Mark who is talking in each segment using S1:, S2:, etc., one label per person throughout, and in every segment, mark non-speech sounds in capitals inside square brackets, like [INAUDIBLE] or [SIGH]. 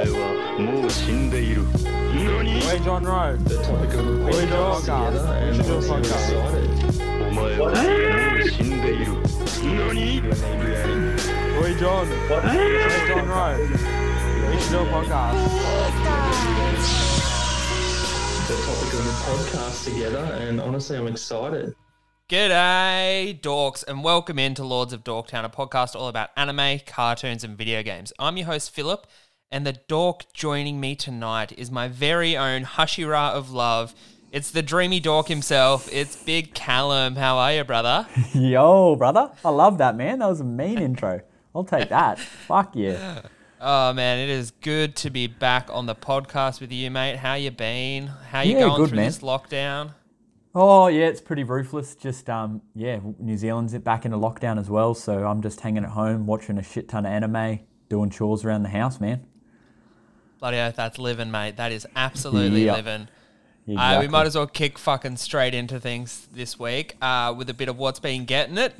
S1: 前はもう死んでいる何
S2: Hey, John Rowe.
S3: The topic of the
S2: We do a
S3: podcast
S2: podcast.
S3: together
S2: We
S3: and
S2: should do a
S3: obviously we're
S2: podcast.
S3: excited.
S1: お前はもう死んでいる何
S3: Inebriating.
S2: Oi, John. Hey, John Rowe. We should do a podcast.
S3: The topic of the podcast together and honestly I'm excited.
S4: G'day, dorks, and welcome into Lords of Dorktown, a podcast all about anime, cartoons, and video games. I'm your host, Philip, and the dork joining me tonight is my very own Hashira of Love. It's the dreamy dork himself. It's Big Callum. How are you, brother? [LAUGHS]
S5: Yo, brother. I love that, man. That was a mean [LAUGHS] intro. I'll take that. Fuck yeah. [LAUGHS]
S4: Oh man, it is good to be back on the podcast with you, mate. How you been? How you
S5: Yeah,
S4: going
S5: good,
S4: through
S5: man.
S4: this lockdown?
S5: Oh, yeah, it's pretty ruthless. Just, um, yeah, New Zealand's back into lockdown as well. So I'm just hanging at home, watching a shit ton of anime, doing chores around the house, man.
S4: Bloody oath, that's living, mate. That is absolutely
S5: Yeah.
S4: living. Uh, we might as well kick fucking straight into things this week uh, with a bit of what's been getting it.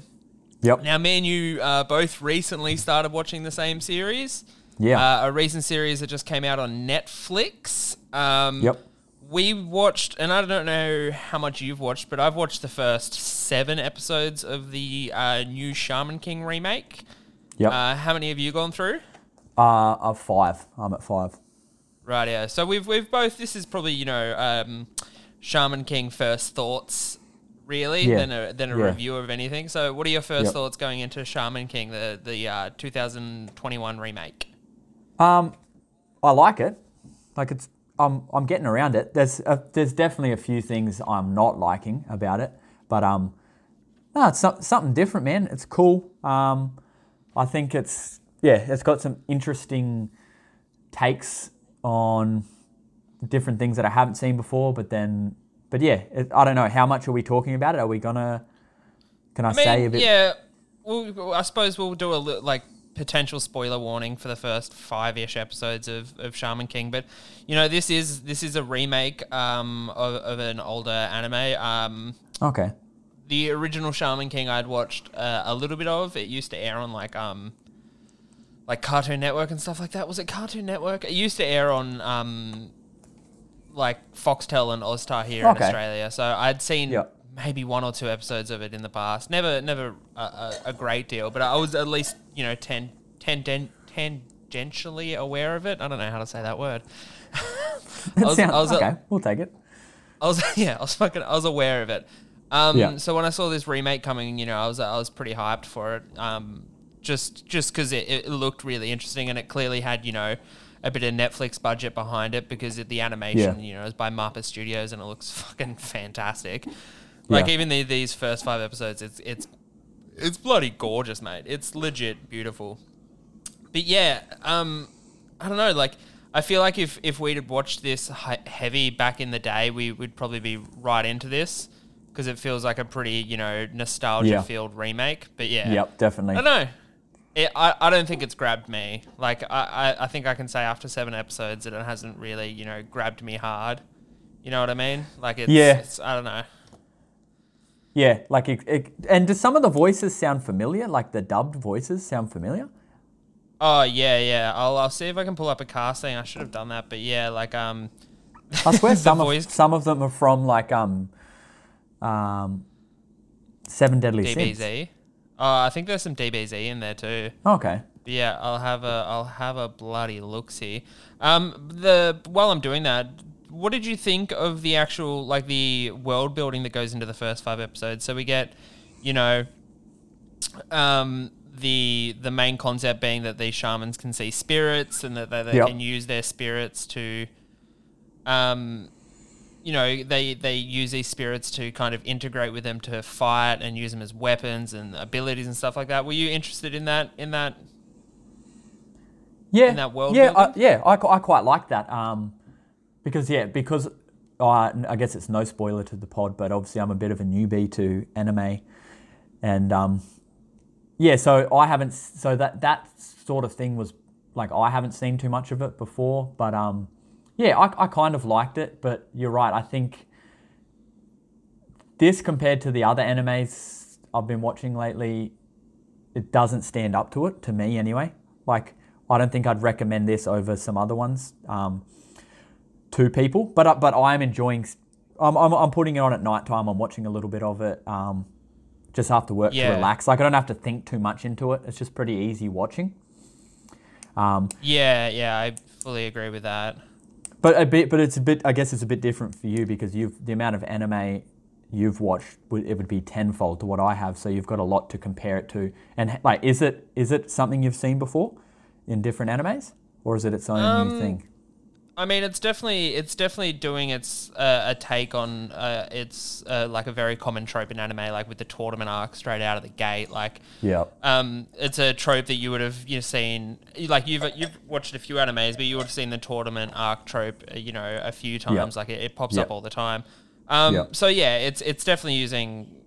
S5: Yep.
S4: Now, me and you uh, both recently started watching the same series.
S5: Yeah.
S4: Uh, a recent series that just came out on Netflix. Um,
S5: Yep.
S4: We watched, and I don't know how much you've watched, but I've watched the first seven episodes of the uh, new Shaman King remake.
S5: Yep.
S4: Uh, how many have you gone through?
S5: Uh, uh, five. I'm at five.
S4: Right, yeah. So we've we've both. This is probably you know um, Shaman King first thoughts, really,
S5: Yeah.
S4: than a than a
S5: Yeah.
S4: review of anything. So, what are your first
S5: Yep.
S4: thoughts going into Shaman King, the the uh, 2021 remake?
S5: Um, I like it. Like it's, I'm, I'm getting around it. There's, a, there's definitely a few things I'm not liking about it, but um, no, it's some, something different, man. It's cool. Um, I think it's, yeah, it's got some interesting takes on different things that I haven't seen before. But then, but yeah, it, I don't know. How much are we talking about it? Are we gonna? Can I,
S4: I mean,
S5: say a bit?
S4: yeah. Well, I suppose we'll do a li- like potential spoiler warning for the first five ish episodes of, of Shaman King, but you know this is this is a remake um, of, of an older anime. Um,
S5: Okay.
S4: the original Shaman King I'd watched uh, a little bit of. It used to air on like um like Cartoon Network and stuff like that. Was it Cartoon Network? It used to air on um like Foxtel and Austar here in Australia. So I'd seen
S5: Yeah.
S4: maybe one or two episodes of it in the past. Never never a, a, a great deal, but I was at least, you know, ten, ten, ten, tangentially aware of it. I don't know how to say that word. [LAUGHS] I was-
S5: Sound-
S4: I was, uh,
S5: okay, we'll take it.
S4: I was [LAUGHS] yeah, I was fucking I was aware of it. Um,
S5: Yeah.
S4: So when I saw this remake coming, you know, I was I was pretty hyped for it. Um, just just because it, it looked really interesting and it clearly had you know a bit of Netflix budget behind it because it, the animation
S5: Yeah.
S4: you know is by Mappa Studios and it looks [LAUGHS] fucking fantastic. Like
S5: Yeah.
S4: even the, these first five episodes, it's it's it's bloody gorgeous, mate. It's legit beautiful. But yeah, um, I don't know. Like, I feel like if if we'd watched this he- heavy back in the day, we would probably be right into this because it feels like a pretty you know nostalgia
S5: Yeah.
S4: remake. But yeah,
S5: Yep, definitely.
S4: I don't know. It, I, I don't think it's grabbed me. Like I, I, I think I can say after seven episodes that it hasn't really you know grabbed me hard. You know what I mean? Like it's,
S5: Yeah.
S4: it's I don't know.
S5: Yeah, like it, it, and do some of the voices sound familiar? Like the dubbed voices sound familiar?
S4: Oh yeah, yeah. I'll I'll see if I can pull up a casting. I should have done that, but yeah, like um,
S5: I swear [LAUGHS] some
S4: voice-
S5: of some of them are from like um um Seven Deadly Sins.
S4: Oh, I think there's some DBZ in there too.
S5: Okay.
S4: But yeah, I'll have a I'll have a bloody look see. Um, the while I'm doing that, what did you think of the actual like the world building that goes into the first five episodes? So we get, you know, um, the the main concept being that these shamans can see spirits and that they, they
S5: Yep.
S4: can use their spirits to, um, you know, they they use these spirits to kind of integrate with them to fight and use them as weapons and abilities and stuff like that. Were you interested in that in that
S5: Yeah.
S4: in that world
S5: yeah, I, yeah, I, I quite like that. Um, because yeah, because uh, I guess it's no spoiler to the pod, but obviously I'm a bit of a newbie to anime, and um, yeah, so I haven't. So that that sort of thing was like I haven't seen too much of it before, but um, yeah, I, I kind of liked it. But you're right. I think this compared to the other animes I've been watching lately, it doesn't stand up to it to me anyway. Like I don't think I'd recommend this over some other ones um, to people. But but I am enjoying. I'm, I'm I'm putting it on at night time. I'm watching a little bit of it. Um, just after work
S4: Yeah.
S5: to relax. Like I don't have to think too much into it. It's just pretty easy watching. Um,
S4: Yeah, yeah, I fully agree with that.
S5: But a bit, but it's a bit. I guess it's a bit different for you because you've the amount of anime you've watched. It would be tenfold to what I have. So you've got a lot to compare it to. And like, is it is it something you've seen before in different animes, or is it its own new
S4: Um,
S5: thing?
S4: I mean, it's definitely it's definitely doing its uh, a take on uh, it's uh, like a very common trope in anime, like with the tournament arc straight out of the gate. Like,
S5: Yeah.
S4: um, it's a trope that you would have you know, seen. Like you've you've watched a few animes, but you would have seen the tournament arc trope, uh, you know, a few times. Like it, it pops
S5: Yeah.
S4: up all the time. Um,
S5: Yeah.
S4: So yeah, it's it's definitely using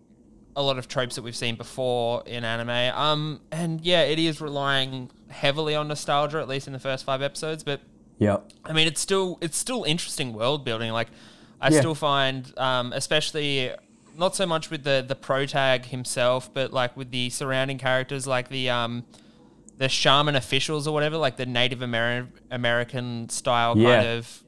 S4: a lot of tropes that we've seen before in anime. Um, and yeah, it is relying heavily on nostalgia, at least in the first five episodes, but.
S5: Yeah.
S4: I mean, it's still it's still interesting world building. Like, I
S5: Yeah.
S4: still find, um, especially not so much with the the pro tag himself, but like with the surrounding characters, like the um, the shaman officials or whatever, like the Native Ameri- American style
S5: Yeah.
S4: kind of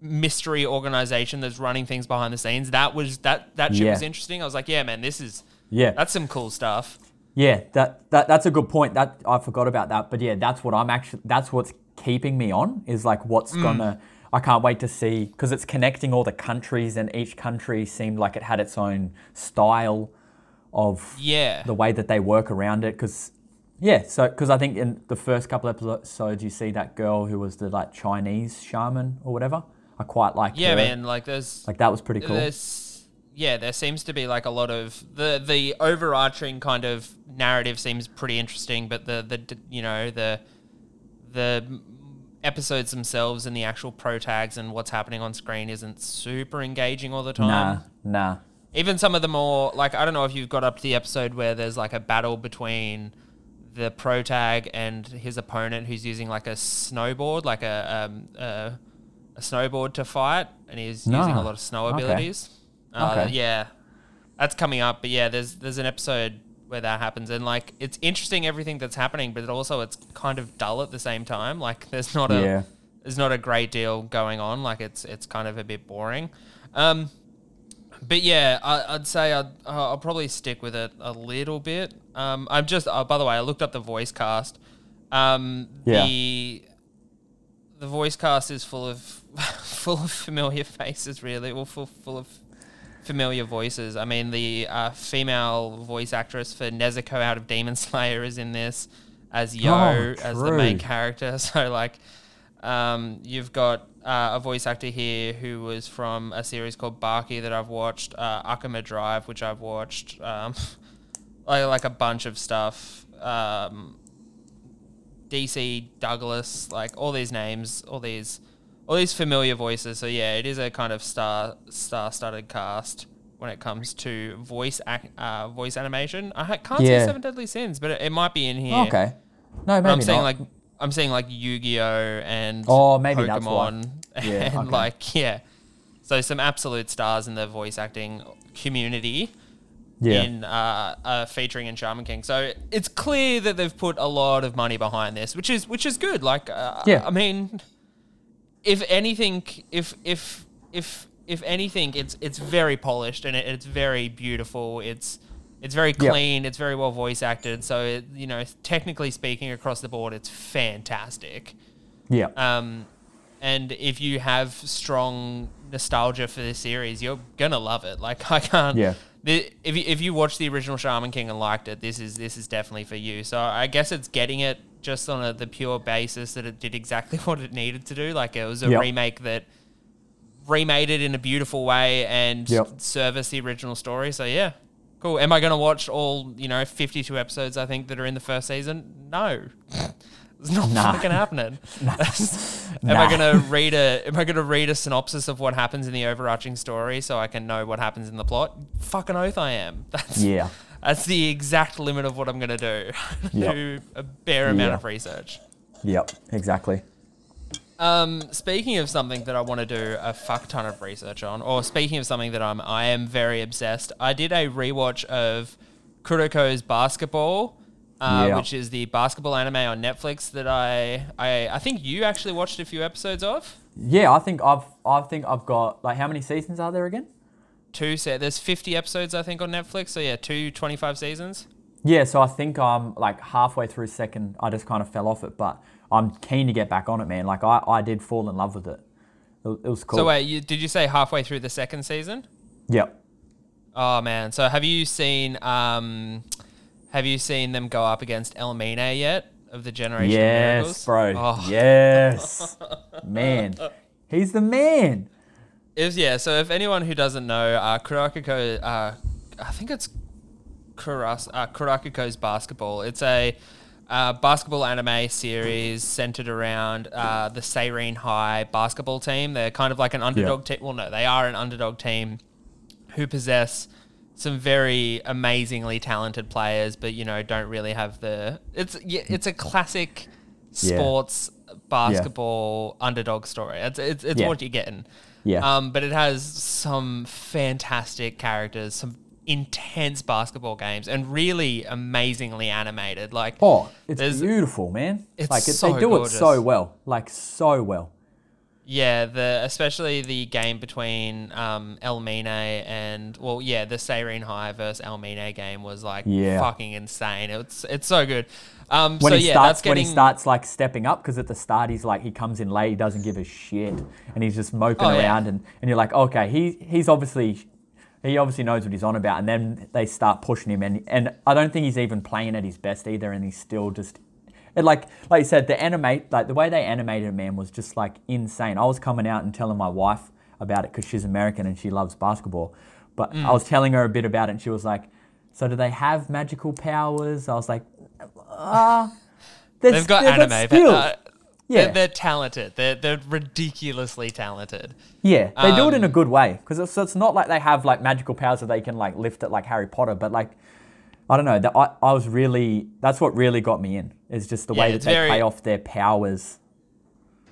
S4: mystery organization that's running things behind the scenes. That was that that shit
S5: Yeah.
S4: was interesting. I was like, yeah, man, this is
S5: Yeah.
S4: that's some cool stuff.
S5: Yeah, that, that that's a good point. That I forgot about that. But yeah, that's what I'm actually that's what's keeping me on is like what's
S4: Mm.
S5: gonna I can't wait to see because it's connecting all the countries and each country seemed like it had its own style of
S4: Yeah.
S5: the way that they work around it because yeah so because i think in the first couple episodes you see that girl who was the like chinese shaman or whatever i quite like
S4: Yeah,
S5: her.
S4: man. Like there's
S5: like that was pretty cool
S4: yeah, there seems to be like a lot of the the overarching kind of narrative seems pretty interesting, but the the you know the the episodes themselves and the actual pro tags and what's happening on screen isn't super engaging all the time.
S5: nah nah
S4: Even some of the more like I don't know if you've got up to the episode where there's like a battle between the pro tag and his opponent who's using like a snowboard, like a um, a, a snowboard to fight, and he's using a lot of snow
S5: Okay.
S4: abilities. Uh,
S5: Okay.
S4: Yeah, that's coming up. But yeah, there's there's an episode where that happens, and like it's interesting everything that's happening, but it also it's kind of dull at the same time. Like there's not a
S5: Yeah.
S4: there's not a great deal going on. Like it's it's kind of a bit boring. Um, but yeah, I, I'd say I'd, uh, I'll probably stick with it a little bit. Um, I'm just. Oh, by the way, I looked up the voice cast. Um,
S5: Yeah.
S4: The the voice cast is full of [LAUGHS] full of familiar faces, really. Well, full full of familiar voices. I mean, the uh, female voice actress for Nezuko out of Demon [LAUGHS] Slayer is in this as Yo
S5: Oh,
S4: as the main character. [LAUGHS] So like, um, you've got uh, a voice actor here who was from a series called Baki that I've watched, uh, Akama Drive, which I've watched, um, [LAUGHS] like, like a bunch of stuff. Um, DC Douglas, like all these names, all these, all these familiar voices. So yeah, it is a kind of star star-studded cast when it comes to voice ac- uh, voice animation. I can't
S5: Yeah.
S4: see Seven Deadly Sins, but it, it might be in here.
S5: okay no maybe
S4: But I'm saying
S5: not.
S4: like I'm saying like Yu-Gi-Oh and
S5: Oh, maybe that's why.
S4: Pokemon
S5: Yeah, [LAUGHS]
S4: and
S5: okay.
S4: like yeah. So some absolute stars in the voice acting community
S5: yeah
S4: in uh, uh, featuring in Shaman King. So it's clear that they've put a lot of money behind this, which is which is good. Like uh,
S5: Yeah.
S4: I mean, if anything, if if if if anything, it's it's very polished and it, it's very beautiful. It's it's very clean. It's very well voice acted. So it, you know, technically speaking, across the board, it's fantastic.
S5: yeah
S4: Um, and if you have strong nostalgia for this series, you're gonna love it. Like I can't.
S5: Yeah.
S4: The, if you, if you watched the original Shaman King and liked it, this is this is definitely for you. So I guess it's getting it just on a, the pure basis that it did exactly [LAUGHS] what it needed to do. Like it was a
S5: Yep.
S4: remake that remade it in a beautiful way and
S5: Yep.
S4: service the original story. So yeah, cool. Am I going to watch all you know fifty two episodes? I think that are in the first season. No, [LAUGHS] it's not
S5: Nah.
S4: fucking happening. [LAUGHS] am
S5: Nah.
S4: I going to read a Am I going to read a synopsis of what happens in the overarching story so I can know what happens in the plot? Fucking oath, I am. That's
S5: yeah
S4: That's the exact limit of what I'm going to do. [LAUGHS]
S5: Yep.
S4: do a bare amount of research.
S5: yep exactly
S4: Um, speaking of something that I want to do a fuck ton of research on, or speaking of something that I'm I am very obsessed, I did a rewatch of Kuroko's basketball, uh,
S5: Yeah.
S4: which is the basketball anime on Netflix that I, I I think you actually watched a few episodes of.
S5: Yeah, I think I've I think I've got like how many seasons are there again?
S4: Two set. There's 50 episodes I think on Netflix. So yeah, two 25 seasons.
S5: Yeah, so I think I'm like halfway through second. I just kind of fell off it, but I'm keen to get back on it, man. Like I, I did fall in love with it. It, it was cool.
S4: So wait, you, did you say halfway through the second season?
S5: Yep.
S4: Oh man. So have you seen um, have you seen them go up against Aomine yet of the Generation of Miracles?
S5: Yes, bro.
S4: Oh.
S5: Yes, [LAUGHS] man. He's the man.
S4: Is yeah. So if anyone who doesn't know, uh, uh, I think it's Kuras, uh, Kurakuko's basketball. It's a uh, basketball anime series centered around uh, the Seirin High basketball team. They're kind of like an underdog team. Well, no, they are an underdog team who possess some very amazingly talented players, but you know don't really have the. It's it's a classic
S5: Yeah.
S4: sports basketball underdog story. It's it's, it's
S5: Yeah.
S4: what you're getting.
S5: Yeah.
S4: Um, but it has some fantastic characters, some intense basketball games, and really amazingly animated. Like,
S5: Oh, it's beautiful, man.
S4: It's
S5: like it,
S4: so
S5: they do it so well, like so well.
S4: Yeah, the especially the game between um, Aomine and well, yeah, the Seirin High versus Aomine game was like
S5: Yeah.
S4: fucking insane. It's it's so good. Um,
S5: When
S4: so
S5: he
S4: yeah,
S5: starts,
S4: that's getting
S5: when he starts like stepping up, because at the start he's like he comes in late, he doesn't give a shit, and he's just moping
S4: Oh, yeah.
S5: around, and, and you're like, okay, he he's obviously he obviously knows what he's on about, and then they start pushing him, and and I don't think he's even playing at his best either, and he's still just. It like like you said, the animate like the way they animated a man was just like insane. I was coming out and telling my wife about it because she's American and she loves basketball, but
S4: Mm.
S5: I was telling her a bit about it, and she was like, "So do they have magical powers?" I was like, "Ah."
S4: they've got anime. but,
S5: skills.
S4: uh,
S5: Yeah.
S4: they're, they're talented. They're they're ridiculously talented.
S5: Yeah, they do it in a
S4: Um,
S5: good way because it's, so it's not like they have like magical powers that they can like lift it like Harry Potter, but like I don't know. That I, I was really that's what really got me in is just the
S4: Yeah,
S5: way that they
S4: very-
S5: play off their powers.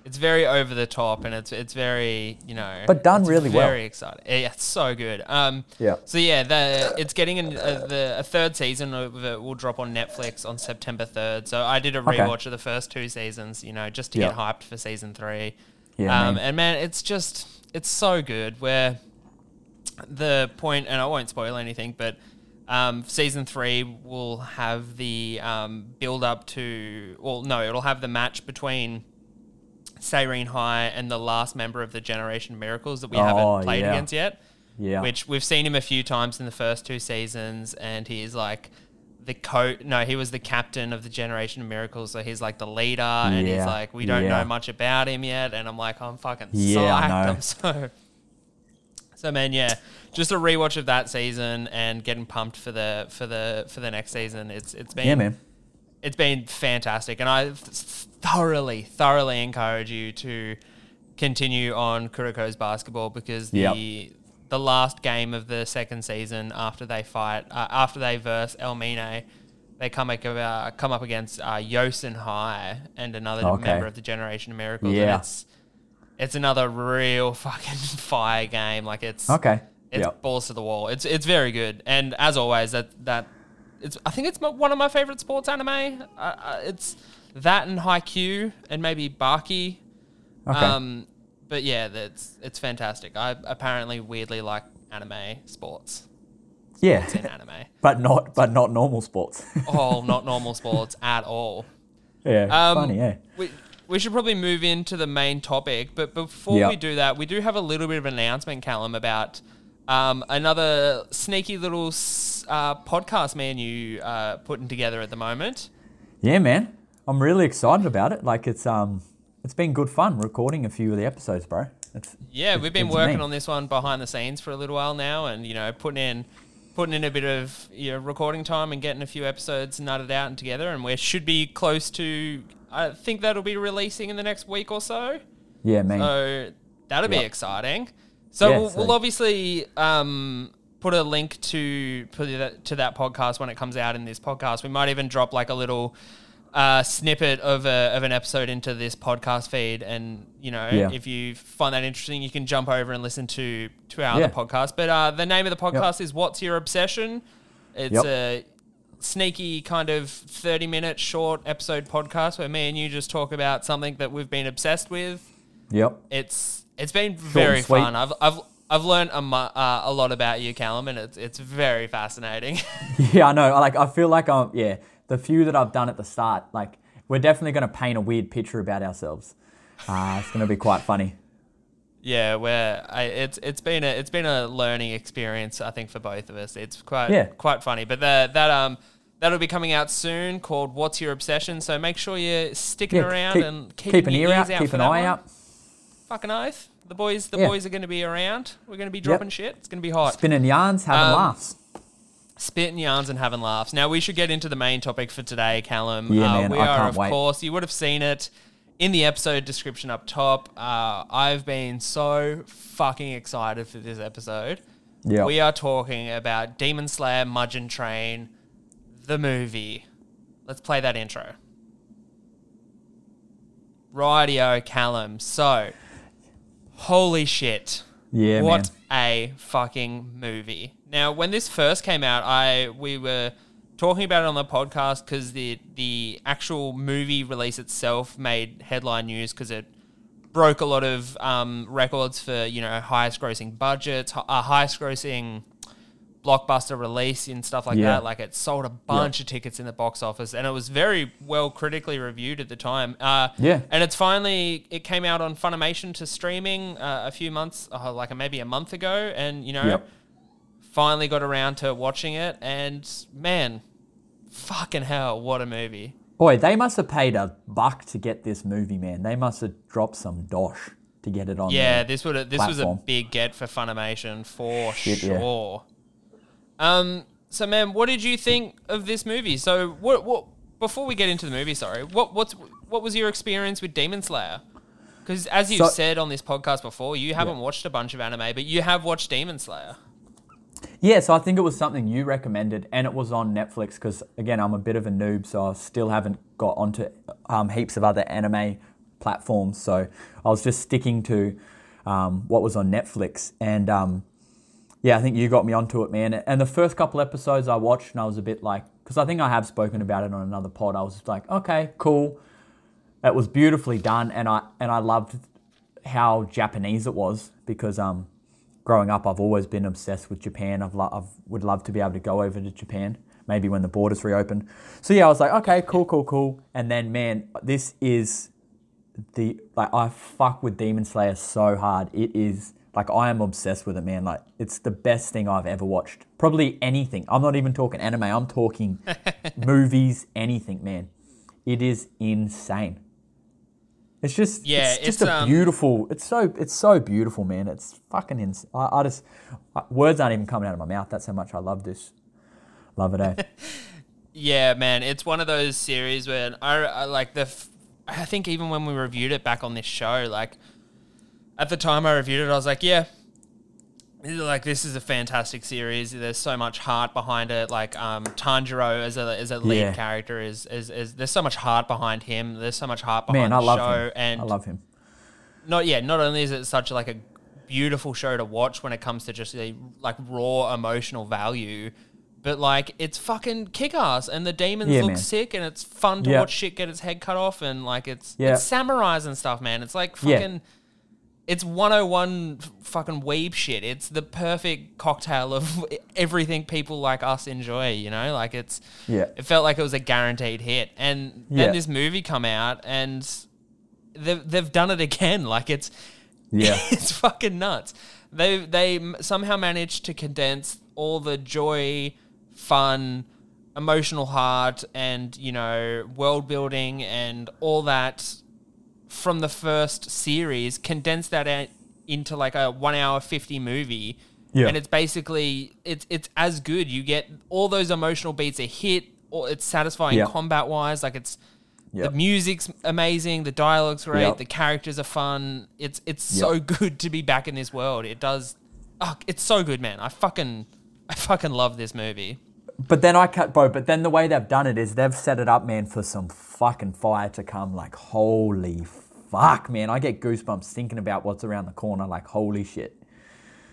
S4: It's very over the top, and it's it's very you know,
S5: But done really well.
S4: Very exciting. Yeah, it's so good. Um,
S5: Yeah.
S4: So yeah, the it's getting an, uh, the a third season of it will drop on Netflix on September third. So I did a
S5: Okay.
S4: rewatch of the first two seasons, you know, just to get hyped for season three.
S5: Yeah,
S4: um,
S5: man.
S4: and man, it's just it's so good. Where the point, and I won't spoil anything, but um, season three will have the um, build up to, well, no, it'll have the match between Seirin High and the last member of the Generation Miracles that we
S5: Oh,
S4: haven't played
S5: yeah.
S4: against yet.
S5: Yeah.
S4: Which we've seen him a few times in the first two seasons, and he's like the coach. No, he was the captain of the Generation of Miracles, so he's like the leader, and he's like, we don't
S5: yeah.
S4: know much about him yet, and I'm like, I'm fucking
S5: Yeah,
S4: psyched.
S5: I know.
S4: I'm [LAUGHS] so. So man, yeah, just a rewatch of that season and getting pumped for the for the for the next season. It's it's been
S5: yeah, man.
S4: it's been fantastic, and I thoroughly, thoroughly encourage you to continue on Kuroko's basketball because the
S5: Yep.
S4: the last game of the second season after they fight uh, after they verse Aomine, they come up uh, come up against uh, Yosen High and another
S5: Okay.
S4: member of the Generation of Miracles.
S5: Yeah.
S4: and it's it's another real fucking [LAUGHS] fire game. Like it's
S5: Okay.
S4: it's
S5: Yep.
S4: balls to the wall. It's it's very good, and as always, that that it's I think it's my, one of my favorite sports anime. Uh, uh, it's that and Haikyuu and maybe Baki.
S5: Okay.
S4: Um, but yeah, that's it's fantastic. I apparently weirdly like anime sports.
S5: yeah.
S4: It's in anime. [LAUGHS]
S5: but not but not normal sports.
S4: Oh, [LAUGHS] not normal sports at all.
S5: yeah.
S4: Um,
S5: funny, yeah.
S4: We, we should probably move into the main topic, but before
S5: Yep.
S4: we do that, we do have a little bit of an announcement, Callum, about um, another sneaky little uh, podcast me and you uh, putting together at the moment.
S5: Yeah, man. I'm really excited about it. Like it's um it's been good fun recording a few of the episodes, bro. It's,
S4: Yeah,
S5: it's
S4: we've been working on this one behind the scenes for a little while now, and you know, putting in putting in a bit of you know, recording time and getting a few episodes nutted out and together, and we should be close to. I think that'll be releasing in the next week or so.
S5: Yeah, man.
S4: So that'll be exciting. So
S5: Yeah,
S4: we'll,
S5: so-
S4: we'll obviously um, put a link to put that, to that podcast when it comes out in this podcast. We might even drop like a little uh, snippet of a, of an episode into this podcast feed, and you know,
S5: Yeah.
S4: if you find that interesting, you can jump over and listen to to our
S5: Yeah.
S4: other podcast. But uh, the name of the podcast is "What's Your Obsession." It's
S5: Yep.
S4: a sneaky kind of 30 minute short episode podcast where me and you just talk about something that we've been obsessed with.
S5: Yep.
S4: It's it's been very fun. I've I've I've learned a, mu- uh, a lot about you, Callum, and it's it's very fascinating. [LAUGHS]
S5: Yeah, I know. I Like, I feel like I'm. Yeah, the few that I've done at the start, like, we're definitely going to paint a weird picture about ourselves. Uh, it's going to be quite funny.
S4: yeah, where I, it's it's been a it's been a learning experience. I think for both of us, it's quite
S5: Yeah.
S4: quite funny. But that that um that'll be coming out soon, called "What's Your Obsession." So make sure you're sticking
S5: Yeah,
S4: around
S5: keep,
S4: and keep,
S5: keep an ear
S4: ears
S5: out, keep an eye
S4: one.
S5: out,
S4: Fucking oath. The boys, the
S5: Yeah.
S4: boys are going to be around. We're going to be dropping shit. It's going to be hot.
S5: spinning yarns, having
S4: Um,
S5: laughs.
S4: Spitting yarns and having laughs. Now we should get into the main topic for today, Callum.
S5: Yeah,
S4: uh,
S5: man,
S4: we
S5: I
S4: are,
S5: can't
S4: of
S5: wait.
S4: course, you would have seen it in the episode description up top. Uh, I've been so fucking excited for this episode.
S5: Yeah.
S4: We are talking about Demon Slayer Mugen Train, the movie. Let's play that intro. Rightio, Callum. So, holy shit
S5: Yeah,
S4: what
S5: man.
S4: a fucking movie! Now, when this first came out, I we were talking about it on the podcast because the the actual movie release itself made headline news because it broke a lot of um, records for you know highest grossing budgets, uh, highest grossing blockbuster release and stuff like
S5: Yeah.
S4: that. Like it sold a bunch of tickets in the box office, and it was very well critically reviewed at the time. Uh,
S5: Yeah.
S4: and it's finally it came out on Funimation to streaming uh, a few months, uh, like maybe a month ago, and you know,
S5: Yep.
S4: Finally got around to watching it, and man, fucking hell, what a movie!
S5: Boy, they must have paid a buck to get this movie, man. They must have dropped some dosh to get it on.
S4: Yeah, this would this was a big get for Funimation for
S5: Shit, yeah.
S4: sure. Um, so man, what did you think of this movie? So what what before we get into the movie, sorry, what what's what was your experience with Demon Slayer? Because as you
S5: So-
S4: said on this podcast before, you haven't watched a bunch of anime, but you have watched Demon Slayer.
S5: Yeah, so I think it was something you recommended, and it was on Netflix because again, I'm a bit of a noob, so I still haven't got onto um, heaps of other anime platforms. So I was just sticking to um, what was on Netflix, and um, yeah, I think you got me onto it, man. And the first couple episodes I watched, and I was a bit like, because I think I have spoken about it on another pod. I was just like, okay, cool. It was beautifully done, and I and I loved how Japanese it was because um, growing up, I've always been obsessed with Japan. I've lo- I've would love to be able to go over to Japan, maybe when the borders reopen. So yeah, I was like, okay, cool, cool, cool. And then man, this is the like I fuck with Demon Slayer so hard. It is like I am obsessed with it, man. Like it's the best thing I've ever watched. Probably anything. I'm not even talking anime. I'm talking [LAUGHS] movies, anything, man. It is insane. It's just
S4: Yeah,
S5: it's just
S4: it's,
S5: a
S4: um,
S5: beautiful. It's so it's so beautiful, man. It's fucking ins. I, I just uh, words aren't even coming out of my mouth. That's how much I love this. Love it, eh? [LAUGHS]
S4: Yeah, man, it's one of those series where I, I like the. F- I think even when we reviewed it back on this show, like at the time I reviewed it, I was like, yeah, like this is a fantastic series. There's so much heart behind it. Like um, Tanjiro as a as a lead
S5: Yeah.
S4: character is, is is there's so much heart behind him. There's so much heart behind
S5: Man, I love
S4: show,
S5: him.
S4: and
S5: I love him.
S4: not yeah, not only is it such like a beautiful show to watch when it comes to just a like raw emotional value, but like it's fucking kick ass and the demons
S5: Yeah,
S4: look
S5: man.
S4: sick and it's fun to
S5: Yeah.
S4: watch shit get its head cut off and like it's
S5: Yeah.
S4: it's samurais and stuff, man. It's like
S5: Yeah.
S4: It's 101 f- fucking weeb shit. It's the perfect cocktail of [LAUGHS] everything people like us enjoy, you know? Like it's
S5: Yeah.
S4: it felt like it was a guaranteed hit. And then
S5: Yeah.
S4: this movie come out and they've, they've done it again. [LAUGHS] Like it's
S5: Yeah. [LAUGHS]
S4: it's fucking nuts. They they somehow managed to condense all the joy, fun, emotional heart, and you know world building and all that from the first series. Condense that out into like a one hour fifty movie.
S5: Yeah.
S4: And it's basically it's it's as good. You get all those emotional beats are hit. Or it's satisfying
S5: Yeah.
S4: combat wise. Like it's
S5: Yep.
S4: the music's amazing, the dialogue's great,
S5: Yep.
S4: the characters are fun. It's it's so good to be back in this world. It does, oh, it's so good, man. I fucking I fucking love this movie.
S5: But then I cut, bro. But then the way they've done it is they've set it up, man, for some fucking fire to come. Like, holy fuck, man. I get goosebumps thinking about what's around the corner. Like, holy shit.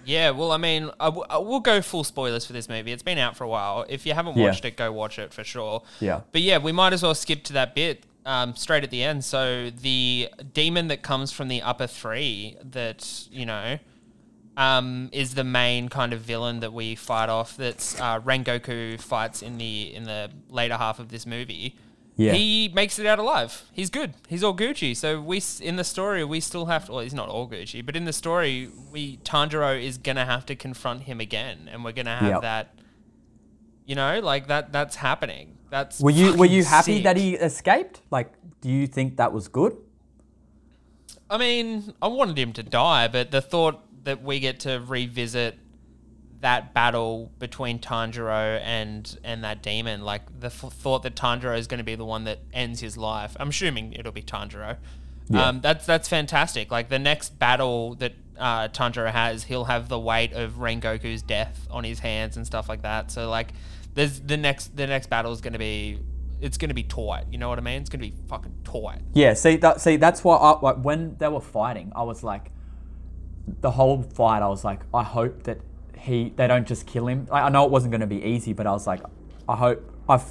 S4: Yeah, well, I mean, I w- I will go full spoilers for this movie. It's been out for a while. If you haven't
S5: Yeah.
S4: watched it, go watch it for sure.
S5: Yeah.
S4: But yeah, we might as well skip to that bit um, straight at the end. So the demon that comes from the upper three that, you know, um, is the main kind of villain that we fight off. That's uh, Rengoku fights in the in the later half of this movie.
S5: Yeah.
S4: He makes it out alive. He's good. He's all Gucci. So we in the story we still have to. Well, he's not all Gucci, but in the story we Tanjiro is gonna have to confront him again, and we're gonna have
S5: Yep.
S4: that. You know, like that. That's happening. That's
S5: Were you were you happy
S4: sick.
S5: that he escaped? Like, do you think that was good?
S4: I mean, I wanted him to die, but the thought that we get to revisit that battle between Tanjiro and and that demon, like the f- thought that Tanjiro is going to be the one that ends his life. I'm assuming it'll be Tanjiro.
S5: Yeah.
S4: Um, that's that's fantastic. Like the next battle that uh, Tanjiro has, he'll have the weight of Rengoku's death on his hands and stuff like that. So like, there's the next the next battle is going to be. It's gonna be tight, you know what I mean? It's gonna be fucking tight.
S5: Yeah. See that. See that's why. I, like, when they were fighting, I was like, the whole fight. I was like, I hope that he they don't just kill him. I, I know it wasn't going to be easy, but I was like, I hope. I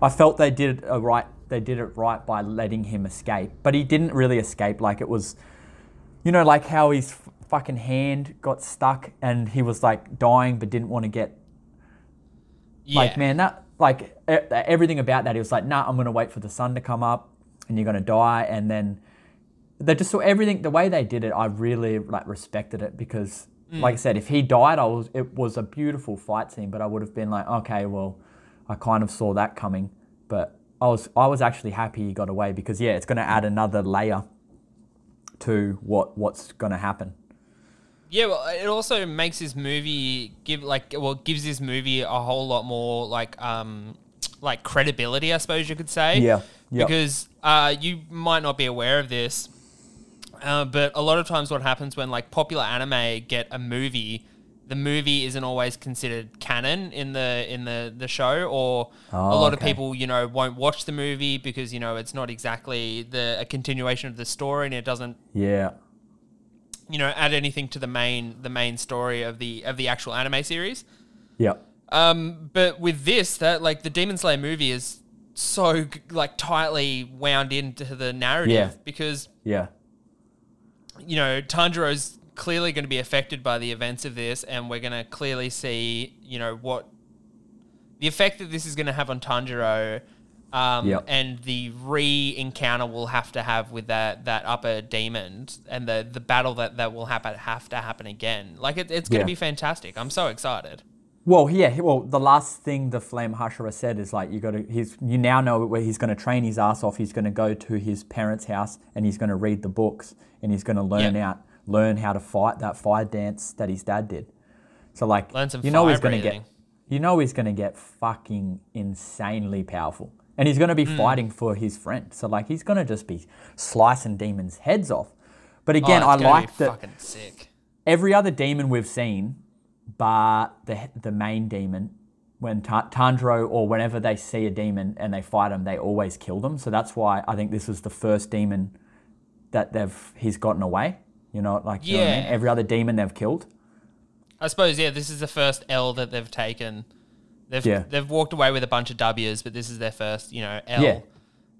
S5: I felt they did it right. They did it right by letting him escape, but he didn't really escape. Like it was, you know, like how his f- fucking hand got stuck and he was like dying but didn't want to get
S4: Yeah.
S5: like man that like e- everything about that he was like nah i'm gonna wait for the sun to come up and you're gonna die and then they just saw everything the way they did it i really like respected it because like i said if he died i was it was a beautiful fight scene but i would have been like okay well i kind of saw that coming but i was i was actually happy he got away because yeah it's gonna add another layer to what what's gonna happen
S4: Yeah, well, it also makes this movie give like well gives this movie a whole lot more like um like credibility, I suppose you could say.
S5: Yeah, yep.
S4: Because uh, you might not be aware of this, uh, but a lot of times what happens when like popular anime get a movie, the movie isn't always considered canon in the in the the show, or a
S5: Oh,
S4: lot of people you know won't watch the movie because you know it's not exactly the a continuation of the story and it doesn't
S5: yeah
S4: you know add anything to the main the main story of the of the actual anime series.
S5: yeah
S4: Um, but with this, that like the Demon Slayer movie is so like tightly wound into the narrative
S5: Yeah.
S4: because
S5: yeah
S4: you know Tanjiro's clearly going to be affected by the events of this, and we're going to clearly see you know what the effect that this is going to have on Tanjiro. Um,
S5: Yep.
S4: and the re-encounter we'll have to have with that that upper demon and the the battle that that will happen have to happen again like it, it's going to
S5: Yeah.
S4: be fantastic i'm so excited
S5: Well, yeah. Well, the last thing the Flame Hashira said is like you got to. He's you now know where he's going to train his ass off. He's going to go to his parents' house and he's going to read the books and he's going to learn
S4: Yeah.
S5: out, learn how to fight that fire dance that his dad did. So like,
S4: Learn some
S5: you know he's going to get, you know he's going to get fucking insanely powerful, and he's going to be
S4: Hmm.
S5: fighting for his friend. So like, he's going to just be slicing demons' heads off. But
S4: Oh,
S5: again,
S4: it's
S5: I like that
S4: fucking sick
S5: every other demon we've seen, bar the the main demon, when Ta- Tanjiro or whenever they see a demon and they fight him, they always kill them. So that's why I think this is the first demon that they've he's gotten away. You know, like you know I mean?
S4: Yeah.
S5: every other demon they've killed.
S4: I suppose yeah, this is the first L that they've taken. They've
S5: Yeah.
S4: they've walked away with a bunch of W's, but this is their first, you know, L.
S5: Yeah.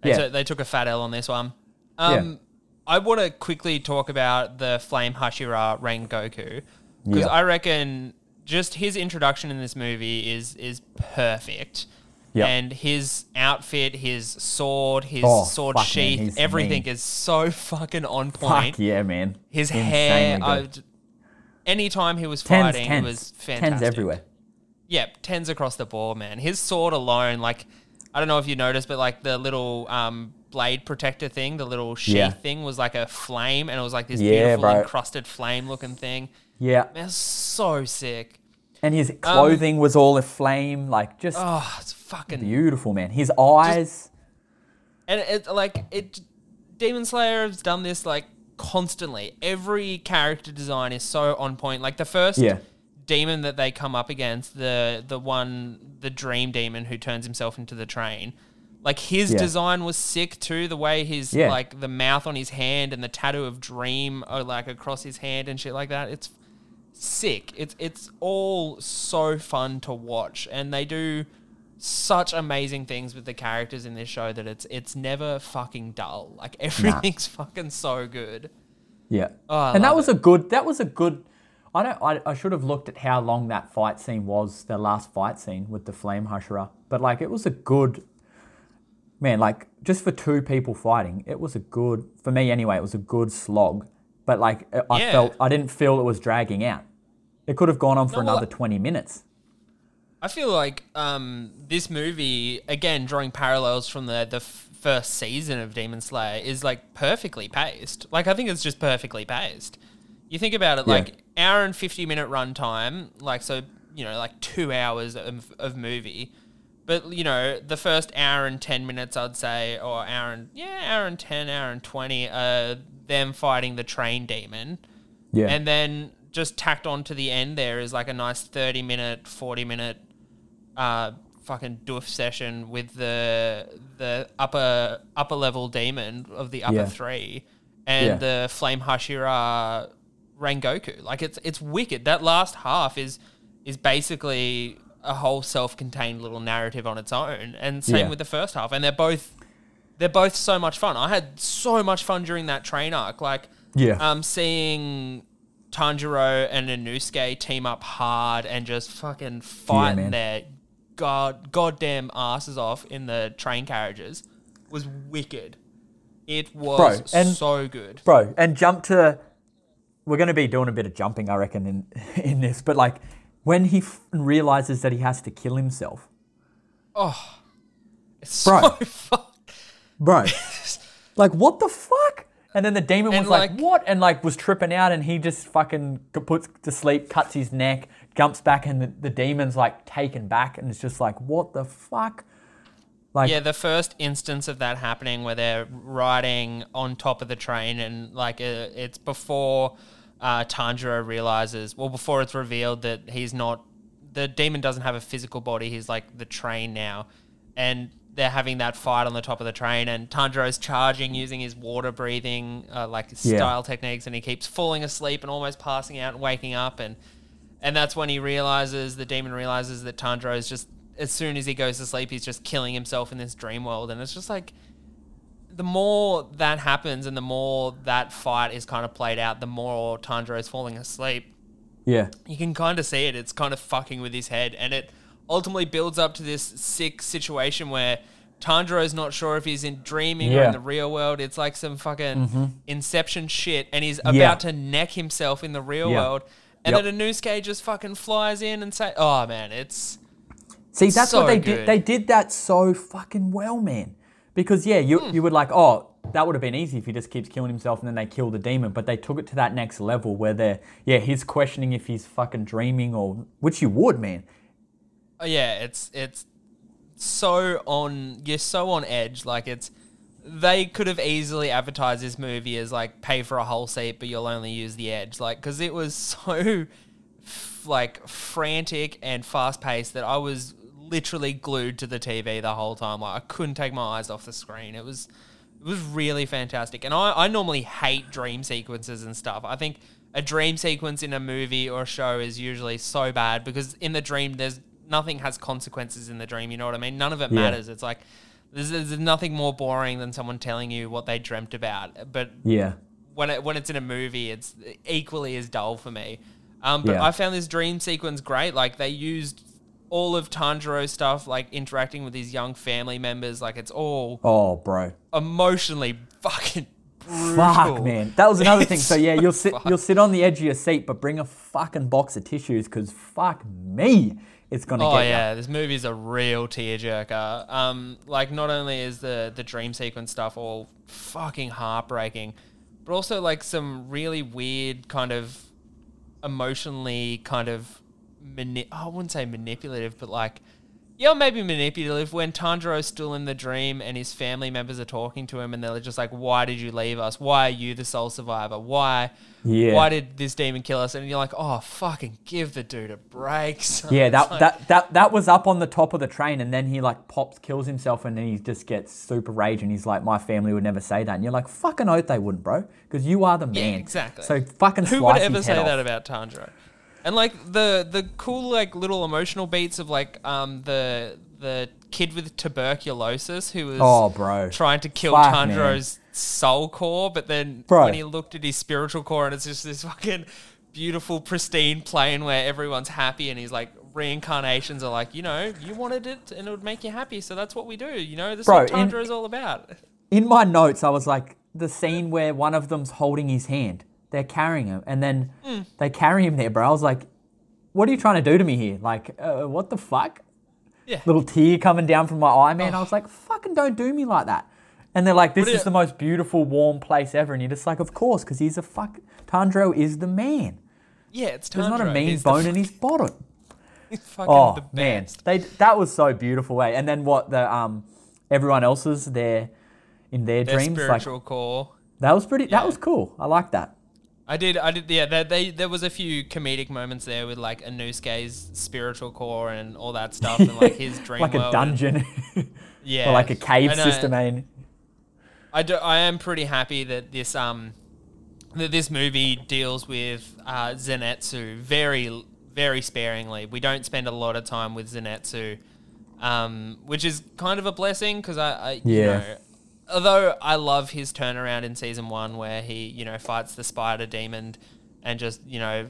S4: They,
S5: Yeah.
S4: took- they took a fat L on this one. Um,
S5: Yeah.
S4: I want to quickly talk about the Flame Hashira Rengoku because
S5: Yeah.
S4: I reckon just his introduction in this movie is is perfect.
S5: Yeah.
S4: And his outfit, his sword, his
S5: Oh,
S4: sword
S5: fuck, man,
S4: sheath, everything
S5: mean.
S4: is so fucking on point.
S5: Fuck yeah, man!
S4: His
S5: Insanely
S4: hair. I, anytime he was
S5: tens,
S4: fighting,
S5: tens,
S4: it was fantastic.
S5: tens everywhere.
S4: Yep, tens across the board, man. His sword alone, like, I don't know if you noticed, but like the little um, blade protector thing, the little sheath
S5: Yeah.
S4: thing was like a flame, and it was like this
S5: Yeah,
S4: beautiful
S5: bro.
S4: encrusted flame looking thing.
S5: Yeah,
S4: was so sick.
S5: and his um, clothing was all aflame, like just
S4: Oh, it's fucking
S5: beautiful, man. His eyes.
S4: and it like it demon slayer has done this like constantly every character design is so on point like the first
S5: Yeah.
S4: demon that they come up against the the one the dream demon who turns himself into the train like his
S5: Yeah.
S4: design was sick too the way his
S5: Yeah.
S4: like the mouth on his hand and the tattoo of dream are like across his hand and shit like that it's sick. It's it's all so fun to watch, and they do such amazing things with the characters in this show that it's it's never fucking dull. Like everything's [LAUGHS] fucking so good.
S5: Yeah.
S4: Oh,
S5: and that was a good. That was a good. I don't. I, I should have looked at how long that fight scene was. The last fight scene with the flame Hashira, but like it was a good. Man, like just for two people fighting, it was a good for me anyway. It was a good slog, but like I-
S4: Yeah.
S5: felt I didn't feel it was dragging out. It could have gone on for
S4: No, well,
S5: another twenty minutes.
S4: I feel like um, this movie, again, drawing parallels from the the f- first season of Demon Slayer, is like perfectly paced. Like I think it's just perfectly paced. You think about it,
S5: Yeah.
S4: like hour and fifty minute runtime, like so, you know, like two hours of, of movie. But you know, the first hour and ten minutes, I'd say, or hour and yeah, hour and ten, hour and twenty, uh, them fighting the train demon.
S5: Yeah.
S4: And then just tacked on to the end there is like a nice 30 minute, 40 minute uh, fucking doof session with the the upper upper level demon of the upper
S5: Yeah.
S4: three and
S5: Yeah.
S4: the flame Hashira Rengoku. Like it's it's wicked. That last half is is basically a whole self-contained little narrative on its own. And same
S5: Yeah.
S4: with the first half. And they're both they're both so much fun. I had so much fun during that train arc. Like
S5: Yeah.
S4: um, seeing Tanjiro and Inosuke team up hard and just fucking fighting
S5: man.
S4: their god goddamn asses off in the train carriages was wicked. It was
S5: Bro, and-
S4: so good.
S5: bro. And jump to. We're going to be doing a bit of jumping, I reckon, in [LAUGHS] in this. But like, when he f- realizes that he has to kill himself, Oh,
S4: It's
S5: Bro.
S4: so [LAUGHS] fun.
S5: bro, [LAUGHS] like what the fuck? And then the demon was like,
S4: like-
S5: "What?" and like was tripping out, and he just fucking puts to sleep, cuts his neck, jumps back, and the, the demon's like taken back, and it's just like, "What the fuck?" Like,
S4: Yeah, the first instance of that happening where they're riding on top of the train and like uh, it's before uh, Tanjiro realizes, well, before it's revealed that he's not, the demon doesn't have a physical body. He's like the train now, and they're having that fight on the top of the train, and Tanjiro's charging using his water breathing uh, like
S5: Yeah.
S4: style techniques, and he keeps falling asleep and almost passing out and waking up, and and that's when he realizes the demon realizes that Tanjiro is just as soon as he goes to sleep, he's just killing himself in this dream world, and it's just like the more that happens and the more that fight is kind of played out, the more Tanjiro is falling asleep.
S5: yeah,
S4: You can kind of see it. It's kind of fucking with his head, and it ultimately builds up to this sick situation where Tanjiro's not sure if he's in dreaming or in the real world. It's like some fucking mm-hmm. Inception shit, and he's
S5: Yeah.
S4: about to neck himself in the real
S5: Yeah.
S4: world. And
S5: Yep.
S4: then Inosuke just fucking flies in and say, "Oh man, it's
S5: See, that's
S4: So
S5: what they
S4: good.
S5: did. They did that so fucking well, man. Because yeah, you
S4: Hmm.
S5: you would like, oh, that would have been easy if he just keeps killing himself and then they kill the demon. But they took it to that next level where they're yeah, he's questioning if he's fucking dreaming or which you would, man.
S4: Oh yeah, it's it's so on. You're so on edge. Like it's they could have easily advertised this movie as like pay for a whole seat, but you'll only use the edge. Like because it was [LAUGHS] so f- like frantic and fast paced that I was literally glued to the TV the whole time. Like I couldn't take my eyes off the screen. It was it was really fantastic. And I, I normally hate dream sequences and stuff. I think a dream sequence in a movie or a show is usually so bad because in the dream there's nothing has consequences in the dream, you know what I mean? None of it
S5: Yeah.
S4: matters. It's like there's, there's nothing more boring than someone telling you what they dreamt about. But
S5: Yeah.
S4: when it when it's in a movie, it's equally as dull for me. Um, but
S5: Yeah.
S4: I found this dream sequence great. Like they used all of Tanjiro's stuff, like interacting with his young family members. Like it's all
S5: Oh, bro.
S4: emotionally fucking brutal.
S5: Fuck, man. That was another thing. So [LAUGHS] yeah, you'll sit you'll sit on the edge of your seat, but bring a fucking box of tissues because fuck me, it's gonna
S4: Oh
S5: get
S4: yeah, this movie's a real tearjerker. Um, like not only is the the dream sequence stuff all fucking heartbreaking, but also like some really weird kind of emotionally kind of mani- I wouldn't say manipulative, but like yeah, maybe manipulative when Tanjiro's still in the dream and his family members are talking to him and they're just like, "Why did you leave us? Why are you the sole survivor? Why?
S5: Yeah.
S4: Why did this demon kill us?" And you're like, "Oh, fucking give the dude a break." [LAUGHS] son."
S5: Yeah, that,
S4: like-
S5: that that that was up on the top of the train, and then he like pops, kills himself, and then he just gets super rage, and he's like, "My family would never say that," and you're like, "Fucking oath they wouldn't, bro, because you are the man."
S4: exactly.
S5: So fucking
S4: Who would ever say
S5: head
S4: that about Tanjiro? And like the the cool like little emotional beats of like um the the kid with tuberculosis who was
S5: Oh, bro.
S4: trying to kill
S5: Fuck,
S4: Tanjiro's soul core, but then
S5: Bro.
S4: when he looked at his spiritual core and it's just this fucking beautiful, pristine plane where everyone's happy and he's like reincarnations are like, you know, you wanted it and it would make you happy, so that's what we do. You know, this
S5: Bro,
S4: is what
S5: in-
S4: is all about.
S5: In my notes, I was like, the scene where one of them's holding his hand, they're carrying him, and then
S4: Hmm.
S5: they carry him there, bro. I was like, what are you trying to do to me here? Like, uh, what the fuck?
S4: Yeah.
S5: Little tear coming down from my eye, man. I was like, fucking don't do me like that. And they're like, this is the most beautiful, warm place ever. And you're just like, of course, because he's a fuck. Tandro is the man.
S4: Yeah, it's Tanjiro.
S5: There's not a mean
S4: He's
S5: bone in his bottom. [LAUGHS]
S4: fucking
S5: Oh
S4: the
S5: man, they that was so beautiful. Way and then what the um everyone else's there in their,
S4: Their
S5: dreams like
S4: core.
S5: that was pretty.
S4: Yeah.
S5: That was cool. I like that.
S4: I did, I did, yeah. They, they, there was a few comedic moments there with like Inosuke's spiritual core and all that stuff, and like his [LAUGHS] dream
S5: like a
S4: world and-
S5: dungeon,
S4: yeah, [LAUGHS]
S5: or like a cave
S4: uh,
S5: system. I mean,
S4: I do, I am pretty happy that this um that this movie deals with uh, Zenitsu very very sparingly. We don't spend a lot of time with Zenitsu, um, which is kind of a blessing because I, I you
S5: Yeah.
S4: know, although I love his turnaround in season one where he you know fights the spider demon and just you know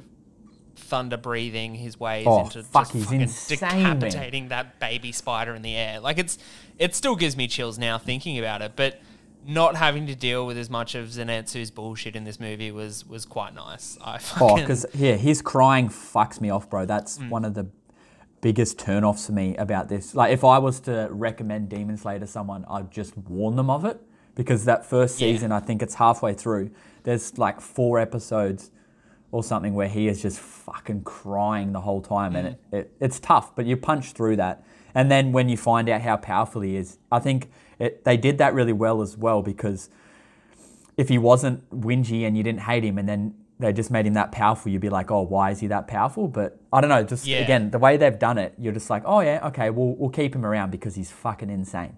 S4: thunder breathing his ways
S5: Oh,
S4: into
S5: fuck,
S4: just fucking
S5: insane, man.
S4: decapitating that baby spider in the air. Like it's it still gives me chills now thinking about it, but not having to deal with as much of Zenitsu's bullshit in this movie was was quite nice. I
S5: oh, because yeah, his crying fucks me off, bro. That's
S4: Mm.
S5: one of the biggest turn-offs for me about this. Like, if I was to recommend Demon Slayer to someone, I'd just warn them of it because that first
S4: Yeah.
S5: season, I think it's halfway through. There's like four episodes or something where he is just fucking crying the whole time, and mm. it, it, it's tough. But you punch through that, and then when you find out how powerful he is, I think it, they did that really well as well because if he wasn't whingy and you didn't hate him and then they just made him that powerful, you'd be like, oh, why is he that powerful? But I don't know, just
S4: Yeah.
S5: again, the way they've done it, you're just like, oh yeah, okay, we'll, we'll keep him around because he's fucking insane.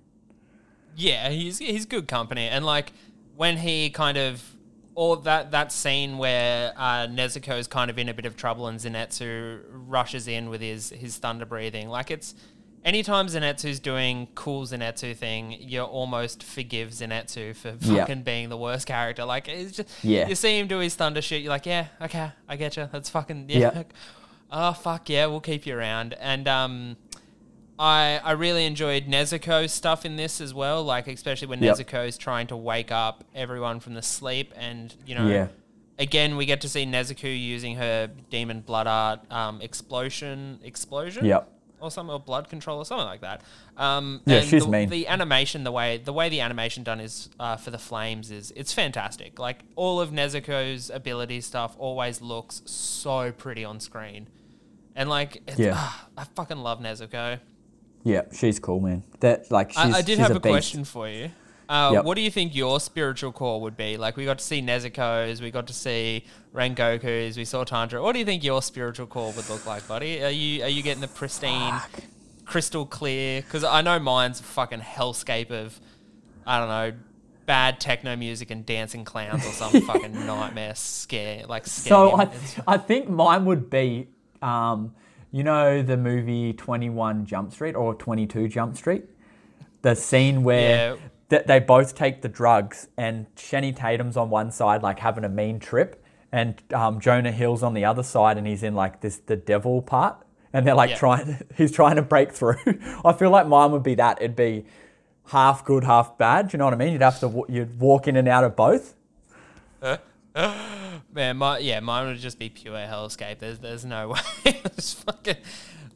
S4: yeah, he's he's good company, and like when he kind of or that that scene where uh, Nezuko's kind of in a bit of trouble and Zenitsu rushes in with his his thunder breathing, like it's. Anytime Zenitsu's doing cool Zenitsu thing, you almost forgive Zenitsu for
S5: Yeah.
S4: fucking being the worst character. Like it's just
S5: Yeah.
S4: you see him do his thunder shit, you're like, yeah, okay, I get you. That's fucking yeah.
S5: Yeah. [LAUGHS]
S4: Oh fuck yeah, we'll keep you around. And um, I I really enjoyed Nezuko's stuff in this as well. Like especially when
S5: Yep.
S4: Nezuko's trying to wake up everyone from the sleep, and you know,
S5: Yeah.
S4: again we get to see Nezuko using her demon blood art um, explosion explosion
S5: Yep.
S4: Or something or blood control or something like that. Um,
S5: Yeah,
S4: and
S5: she's
S4: the,
S5: mean.
S4: the animation, the way the way the animation done is uh, for the flames is it's fantastic. Like all of Nezuko's ability stuff always looks so pretty on screen, and like it's,
S5: Yeah.
S4: ah, I fucking love Nezuko.
S5: Yeah, she's cool, man. That like she's,
S4: I, I did have a,
S5: a,
S4: question for you. Uh,
S5: Yep.
S4: What do you think your spiritual core would be? Like we got to see Nezuko's, we got to see Rengoku's, we saw Tanjiro. What do you think your spiritual core would look like, buddy? Are you are you getting the pristine, crystal clear? Because I know mine's a fucking hellscape of, I don't know, bad techno music and dancing clowns or some [LAUGHS] fucking nightmare scare like scare.
S5: So. I, th- I think mine would be, um, you know, the movie Twenty One Jump Street or Twenty Two Jump Street, the scene where
S4: Yeah.
S5: Th- they both take the drugs and Channing Tatum's on one side like having a mean trip, and um, Jonah Hill's on the other side and he's in like this the devil part, and they're like
S4: Yeah.
S5: trying, [LAUGHS] he's trying to break through. [LAUGHS] I feel like mine would be that. It'd be half good, half bad. Do you know what I mean? You'd have to you'd walk in and out of both. [LAUGHS]
S4: Man, my yeah, mine would just be pure hellscape. There's there's no way. it's fucking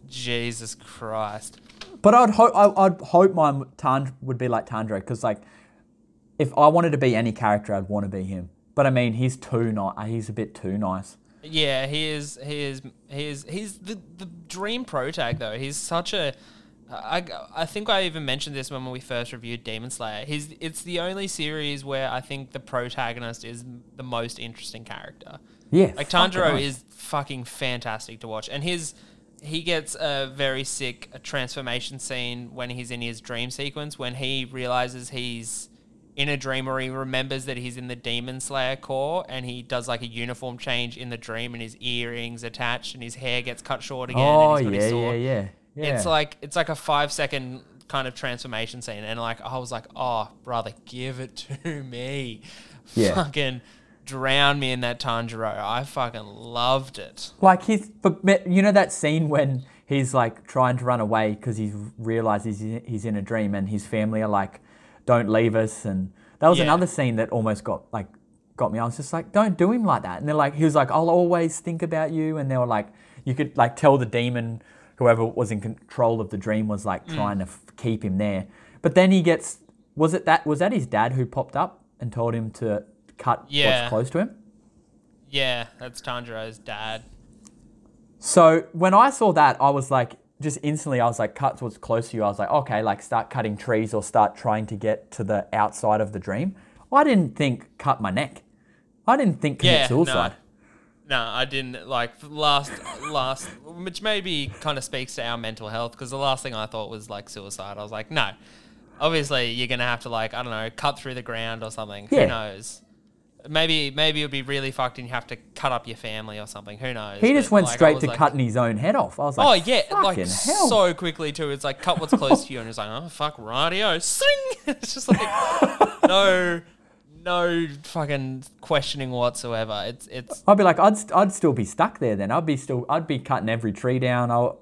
S4: Jesus Christ.
S5: But I'd hope I'd hope mine would- Tan would be like Tandro because like if I wanted to be any character, I'd want to be him. But I mean, he's too nice. Uh, he's a bit too nice.
S4: Yeah, he is. He is. He is. He's the the dream protag though. He's such a. I, I think I even mentioned this when we first reviewed Demon Slayer. He's it's the only series where I think the protagonist is the most interesting character.
S5: Yeah,
S4: Like Tanjiro is fucking fantastic to watch, and his he gets a very sick transformation scene when he's in his dream sequence when he realizes he's in a dream where he remembers that he's in the Demon Slayer Corps and he does like a uniform change in the dream and his earrings attached and his hair gets cut short again.
S5: Oh
S4: and he's oh, got
S5: yeah,
S4: his
S5: yeah, yeah, yeah.
S4: It's like it's like a five second kind of transformation scene, and like I was like, oh brother, give it to [LAUGHS] me,
S5: Yeah.
S4: fucking drown me in that Tanjiro. I fucking loved it.
S5: Like he's, but you know that scene when he's like trying to run away because he realizes he's in, he's in a dream and his family are like, "Don't leave us." And that was
S4: Yeah.
S5: another scene that almost got like got me. I was just like, "Don't do him like that." And they're like, he was like, "I'll always think about you." And they were like, you could like tell the demon, whoever was in control of the dream, was like
S4: Mm.
S5: trying to f- keep him there. But then he gets, was it that was that his dad who popped up and told him to cut
S4: Yeah.
S5: what's close to him?
S4: Yeah, that's Tanjiro's dad.
S5: So when I saw that, I was like, just instantly, I was like, cut what's close to you. I was like, okay, like start cutting trees or start trying to get to the outside of the dream. I didn't think cut my neck. I didn't think commit
S4: Yeah,
S5: suicide.
S4: No, no, I didn't like last [LAUGHS] last, which maybe kind of speaks to our mental health because the last thing I thought was like suicide. I was like, no, obviously you're gonna have to like I don't know, cut through the ground or something.
S5: Yeah.
S4: Who knows? Maybe maybe it'll be really fucked and you have to cut up your family or something. Who knows?
S5: He just
S4: But,
S5: went
S4: like,
S5: straight to
S4: like-
S5: cutting his own head off. I was
S4: oh,
S5: like, Oh
S4: yeah, like
S5: hell.
S4: so quickly too. It's like cut what's close to you, and it's like, oh fuck, radio, sing. [LAUGHS] It's just like [LAUGHS] no, no fucking questioning whatsoever. It's it's
S5: I'd be like, I'd, st- I'd still be stuck there then. I'd be still, I'd be cutting every tree down. I'll,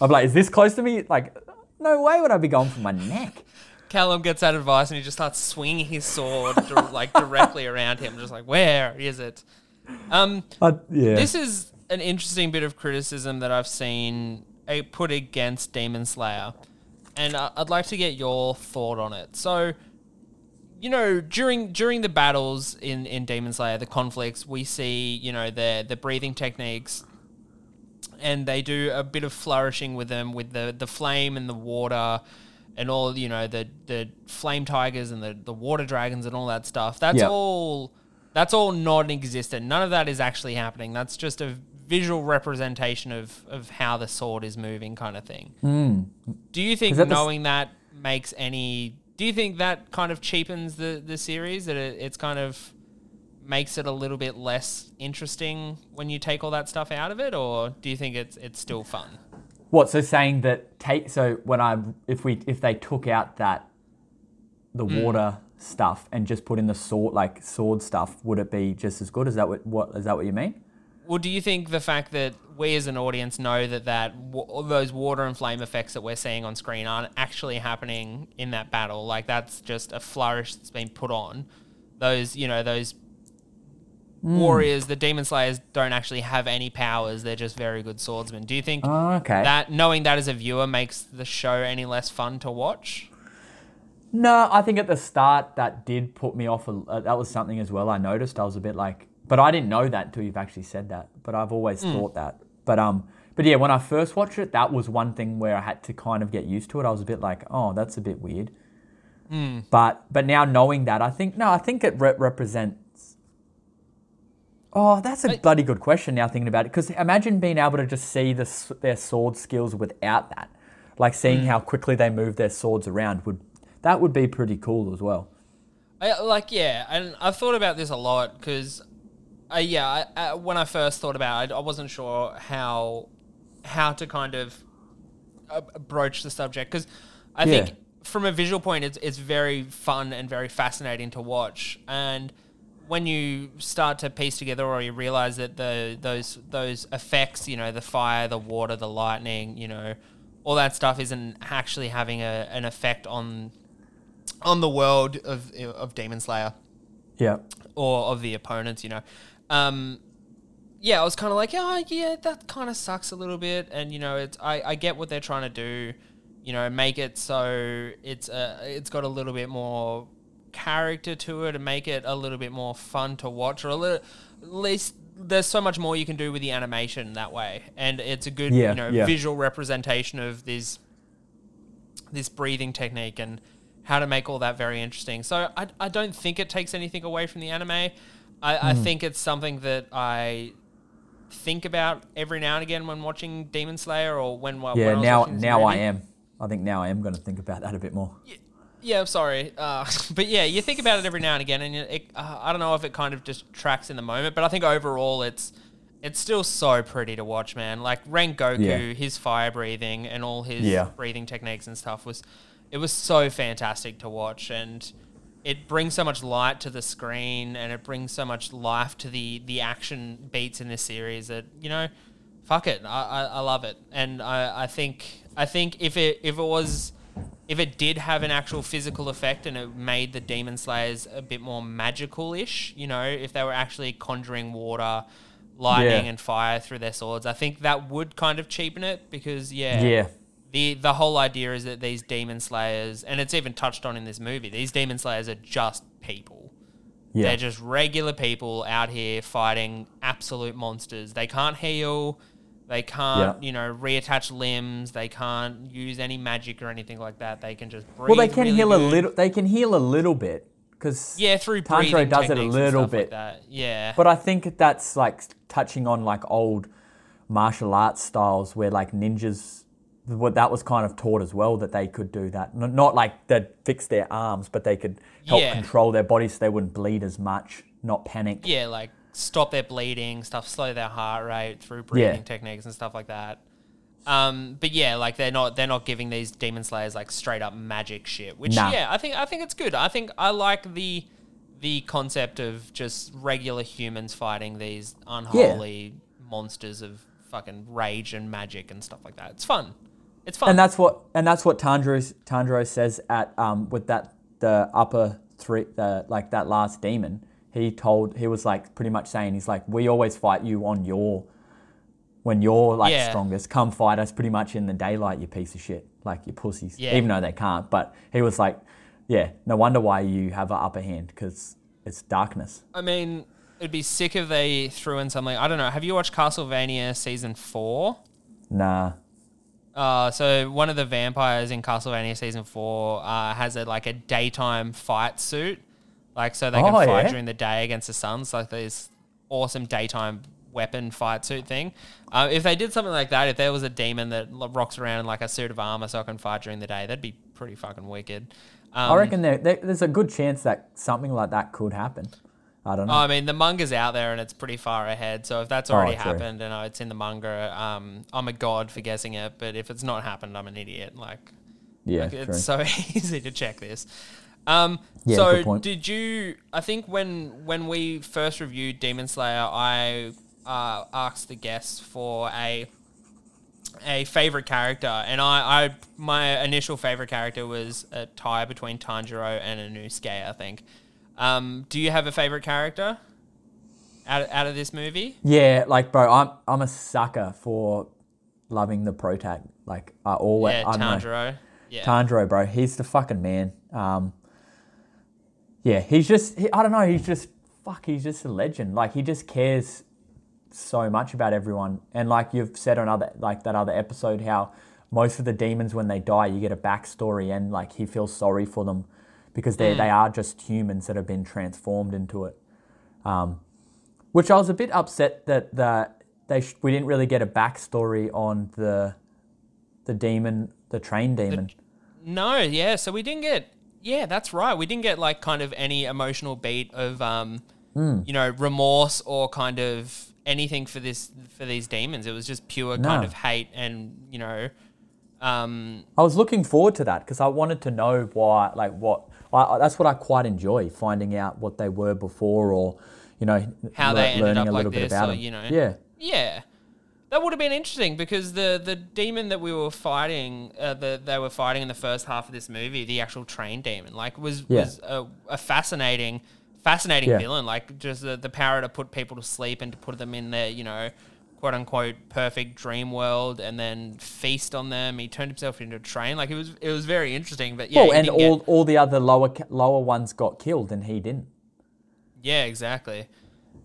S5: I'd be like, is this close to me? Like, no way would I be going for my neck.
S4: Callum gets that advice and he just starts swinging his sword [LAUGHS] like directly around him, just like where is it? Um,
S5: I'd, yeah.
S4: this is an interesting bit of criticism that I've seen uh, put against Demon Slayer, and I- I'd like to get your thought on it. So, you know, during during the battles in in Demon Slayer, the conflicts, we see you know the the breathing techniques, and they do a bit of flourishing with them with the the flame and the water. And all you know, the the flame tigers and the, the water dragons and all that stuff. That's
S5: Yeah.
S4: all that's all non-existent. None of that is actually happening. That's just a visual representation of, of how the sword is moving, kind of thing. Hmm. Do you think
S5: that the
S4: knowing that makes any? Do you think that kind of cheapens the the series? That it, it's kind of makes it a little bit less interesting when you take all that stuff out of it, or do you think it's it's still fun?
S5: What? So saying that take so when I if we if they took out that the
S4: Hmm.
S5: water stuff and just put in the sword like sword stuff, would it be just as good? Is that what what is that what you mean?
S4: Well, do you think the fact that we as an audience know that that all those water and flame effects that we're seeing on screen aren't actually happening in that battle? Like that's just a flourish that's been put on. Those, you know, those warriors, the demon slayers, don't actually have any powers. They're just very good swordsmen. Do you think
S5: Oh, okay.
S4: that knowing that as a viewer makes the show any less fun to watch?
S5: No, I think at the start that did put me off. A, uh, that was something as well. I noticed. I was a bit like, but I didn't know that until you've actually said that. But I've always
S4: Hmm.
S5: thought that. But um, but yeah, when I first watched it, that was one thing where I had to kind of get used to it. I was a bit like, oh, that's a bit weird.
S4: Hmm.
S5: But but now knowing that, I think no, I think it re- represents. Oh, that's a
S4: I-
S5: bloody good question. Now thinking about it, because imagine being able to just see the, their sword skills without that, like seeing
S4: Hmm.
S5: how quickly they move their swords around would that would be pretty cool as well.
S4: I, like yeah, and I've thought about this a lot because, uh, yeah, I, uh, when I first thought about it, I wasn't sure how how to kind of uh, broach the subject because I
S5: Yeah.
S4: think from a visual point, it's it's very fun and very fascinating to watch, and when you start to piece together or you realize that the those those effects, you know, the fire, the water, the lightning, you know, all that stuff isn't actually having a, an effect on on the world of of Demon Slayer
S5: Yeah.
S4: or of the opponents, you know. Um, yeah, I was kind of like, oh, yeah, that kind of sucks a little bit, and you know, it's I, I get what they're trying to do, you know, make it so it's uh, it's got a little bit more character to it and make it a little bit more fun to watch, or a little at least there's so much more you can do with the animation that way, and it's a good
S5: Yeah,
S4: you know
S5: yeah.
S4: visual representation of this this breathing technique and how to make all that very interesting. So I, I don't think it takes anything away from the anime. I, I
S5: Hmm.
S4: think it's something that I think about every now and again when watching Demon Slayer or when, when I
S5: Yeah.
S4: was
S5: Now now I am. I think now I am going to think about that a bit more.
S4: Yeah, I'm sorry, uh, [LAUGHS] but yeah, you think about it every now and again, and it, uh, I don't know if it kind of just tracks in the moment, but I think overall it's it's still so pretty to watch, man. Like Rengoku,
S5: Yeah.
S4: his fire breathing and all his
S5: Yeah.
S4: breathing techniques and stuff was it was so fantastic to watch, and it brings so much light to the screen, and it brings so much life to the the action beats in this series that you know, fuck it, I, I, I love it, and I, I think I think if it if it was if it did have an actual physical effect and it made the demon slayers a bit more magical-ish, you know, if they were actually conjuring water, lightning
S5: Yeah.
S4: and fire through their swords, I think that would kind of cheapen it because yeah,
S5: Yeah.
S4: the the whole idea is that these demon slayers, and it's even touched on in this movie, these demon slayers are just people.
S5: Yeah.
S4: They're just regular people out here fighting absolute monsters. They can't heal. They can't,
S5: Yeah.
S4: you know, reattach limbs. They can't use any magic or anything like that. They can just breathe.
S5: well, they can
S4: really
S5: heal a little. They can heal a little bit because
S4: Yeah, through breathing
S5: does it a little
S4: like
S5: bit.
S4: that. Yeah,
S5: But I think that's like touching on like old martial arts styles where like ninjas, what that was kind of taught as well that they could do that. Not like they'd fix their arms, but they could help
S4: Yeah.
S5: control their bodies so they wouldn't bleed as much, not panic.
S4: yeah, like stop their bleeding, stuff, slow their heart rate through breathing
S5: Yeah.
S4: techniques and stuff like that. Um, but yeah, like they're not they're not giving these demon slayers like straight up magic shit. Which
S5: Nah.
S4: yeah, I think I think it's good. I think I like the the concept of just regular humans fighting these unholy monsters of fucking rage and magic and stuff like that. It's fun. It's fun.
S5: And that's what and that's what Tanjiro Tanjiro says at um with that the upper three the like that last demon. He told he was like pretty much saying he's like we always fight you on your when you're like
S4: Yeah.
S5: strongest. Come fight us pretty much in the daylight, you piece of shit, like you pussies.
S4: Yeah.
S5: Even though they can't, but he was like, yeah, no wonder why you have an upper hand because it's darkness.
S4: I mean, it'd be sick if they threw in something. I don't know. Have you watched Castlevania season four?
S5: Nah.
S4: Uh, so one of the vampires in Castlevania season four uh, has a like a daytime fight suit, like so they can
S5: Oh,
S4: fight
S5: yeah?
S4: during the day against the suns, like this awesome daytime weapon fight suit thing. Uh, if they did something like that, if there was a demon that rocks around in like a suit of armor so I can fight during the day, that'd be pretty fucking wicked. Um,
S5: I reckon there, there, there's a good chance that something like that could happen. I don't know.
S4: I mean, the manga's out there and it's pretty far ahead. So if that's already
S5: Oh,
S4: happened and uh, it's in the manga, um, I'm a god for guessing it. But if it's not happened, I'm an idiot. Like,
S5: yeah,
S4: Like, it's so [LAUGHS] easy to check this. Um,
S5: Yeah,
S4: so did you? I think when when we first reviewed Demon Slayer, I uh, asked the guests for a a favorite character, and I, I my initial favorite character was a tie between Tanjiro and Inosuke. I think. Um, do you have a favorite character out out of this movie?
S5: Yeah, like bro, I'm I'm a sucker for loving the pro tag. Like I always,
S4: yeah,
S5: I know.
S4: Tanjiro. Yeah.
S5: Tanjiro, bro, he's the fucking man. Um, yeah, he's just, he, I don't know, he's just, fuck, he's just a legend. Like he just cares so much about everyone. And like you've said on other, like that other episode, how most of the demons when they die, you get a backstory, and like he feels sorry for them because they they are just humans that have been transformed into it. Um, which I was a bit upset that the they sh- we didn't really get a backstory on the the demon, the train demon.
S4: No, yeah. So we didn't get. Yeah, that's right. We didn't get like kind of any emotional beat of um,
S5: Hmm.
S4: you know, remorse or kind of anything for this for these demons. It was just pure kind of hate and you know, um,
S5: I was looking forward to that because I wanted to know why, like what. I, I- that's what I quite enjoy finding out what they were before, or you know,
S4: how
S5: le-
S4: they ended
S5: learning
S4: up
S5: a
S4: like
S5: little bit
S4: this,
S5: about
S4: or
S5: them.
S4: you know,
S5: Yeah,
S4: yeah. That would have been interesting because the the demon that we were fighting, uh, the they were fighting in the first half of this movie, the actual train demon, like was
S5: Yeah.
S4: was a, a fascinating, fascinating
S5: Yeah.
S4: villain. Like just the, the power to put people to sleep and to put them in their, you know, quote unquote perfect dream world, and then feast on them. He turned himself into a train. Like it was it was very interesting. But yeah,
S5: well, and
S4: didn't get-
S5: all all the other lower lower ones got killed, and he didn't.
S4: Yeah, exactly.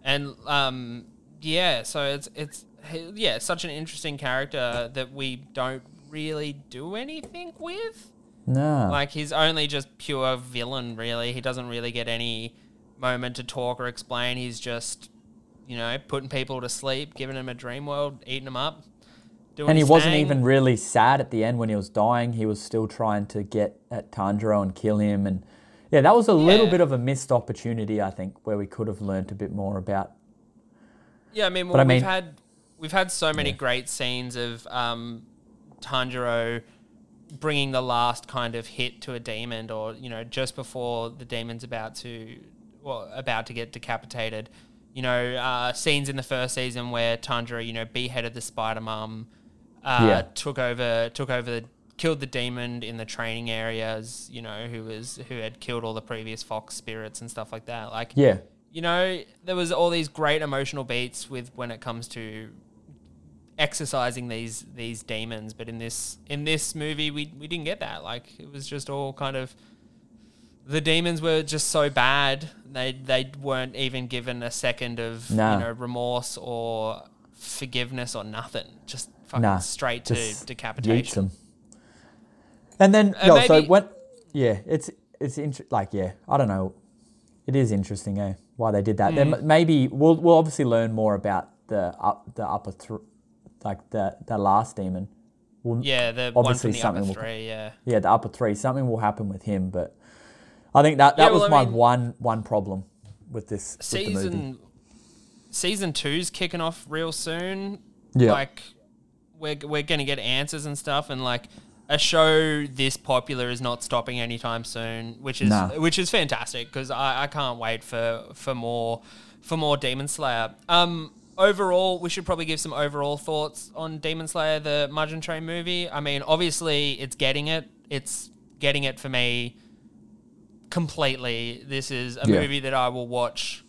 S4: And um, yeah, so it's it's he- yeah, such an interesting character that we don't really do anything with.
S5: No,
S4: Like he's only just pure villain, really. He doesn't really get any moment to talk or explain. He's just, you know, putting people to sleep, giving them a dream world, eating them up. doing
S5: and he wasn't
S4: thing.
S5: even really sad at the end when he was dying. He was still trying to get at Tanjiro and kill him. And yeah, that was a little bit of a missed opportunity, I think, where we could have learned a bit more about.
S4: Yeah, I mean, well,
S5: I mean-
S4: we've had we've had so many great scenes of um, Tanjiro bringing the last kind of hit to a demon, or you know, just before the demon's about to well about to get decapitated. You know, uh, scenes in the first season where Tanjiro, you know, beheaded the Spider Mum, uh,
S5: Yeah.
S4: took over took over the killed the demon in the training areas. You know, who was who had killed all the previous Fox spirits and stuff like that. Like,
S5: Yeah,
S4: you know, there was all these great emotional beats with when it comes to exercising these these demons, but in this in this movie we we didn't get that. Like it was just all kind of the demons were just so bad. They they weren't even given a second of
S5: Nah.
S4: you know remorse or forgiveness or nothing. Just fucking
S5: nah,
S4: straight to decapitation.
S5: them. And then,
S4: Uh,
S5: so
S4: maybe-
S5: when, yeah, it's it's inter- like yeah, I don't know, it is interesting, eh, why they did that. Then
S4: Mm.
S5: maybe we'll we'll obviously learn more about the up the upper thr like the the last demon. We'll,
S4: Yeah, the
S5: Obviously
S4: the upper
S5: something will-
S4: Yeah.
S5: yeah, the upper three. Something will happen with him, but I think that that
S4: Yeah,
S5: was
S4: I
S5: my
S4: mean-
S5: one one problem with this with the movie.
S4: season season two's kicking off real soon.
S5: Yeah.
S4: Like we're we're gonna get answers and stuff and like a show this popular is not stopping anytime soon, which is
S5: Nah.
S4: which is fantastic because I, I can't wait for for more for more Demon Slayer. Um overall we should probably give some overall thoughts on Demon Slayer the Mugen Train movie. I mean obviously it's getting it. It's getting it for me completely. This is a
S5: Yeah.
S4: movie that I will watch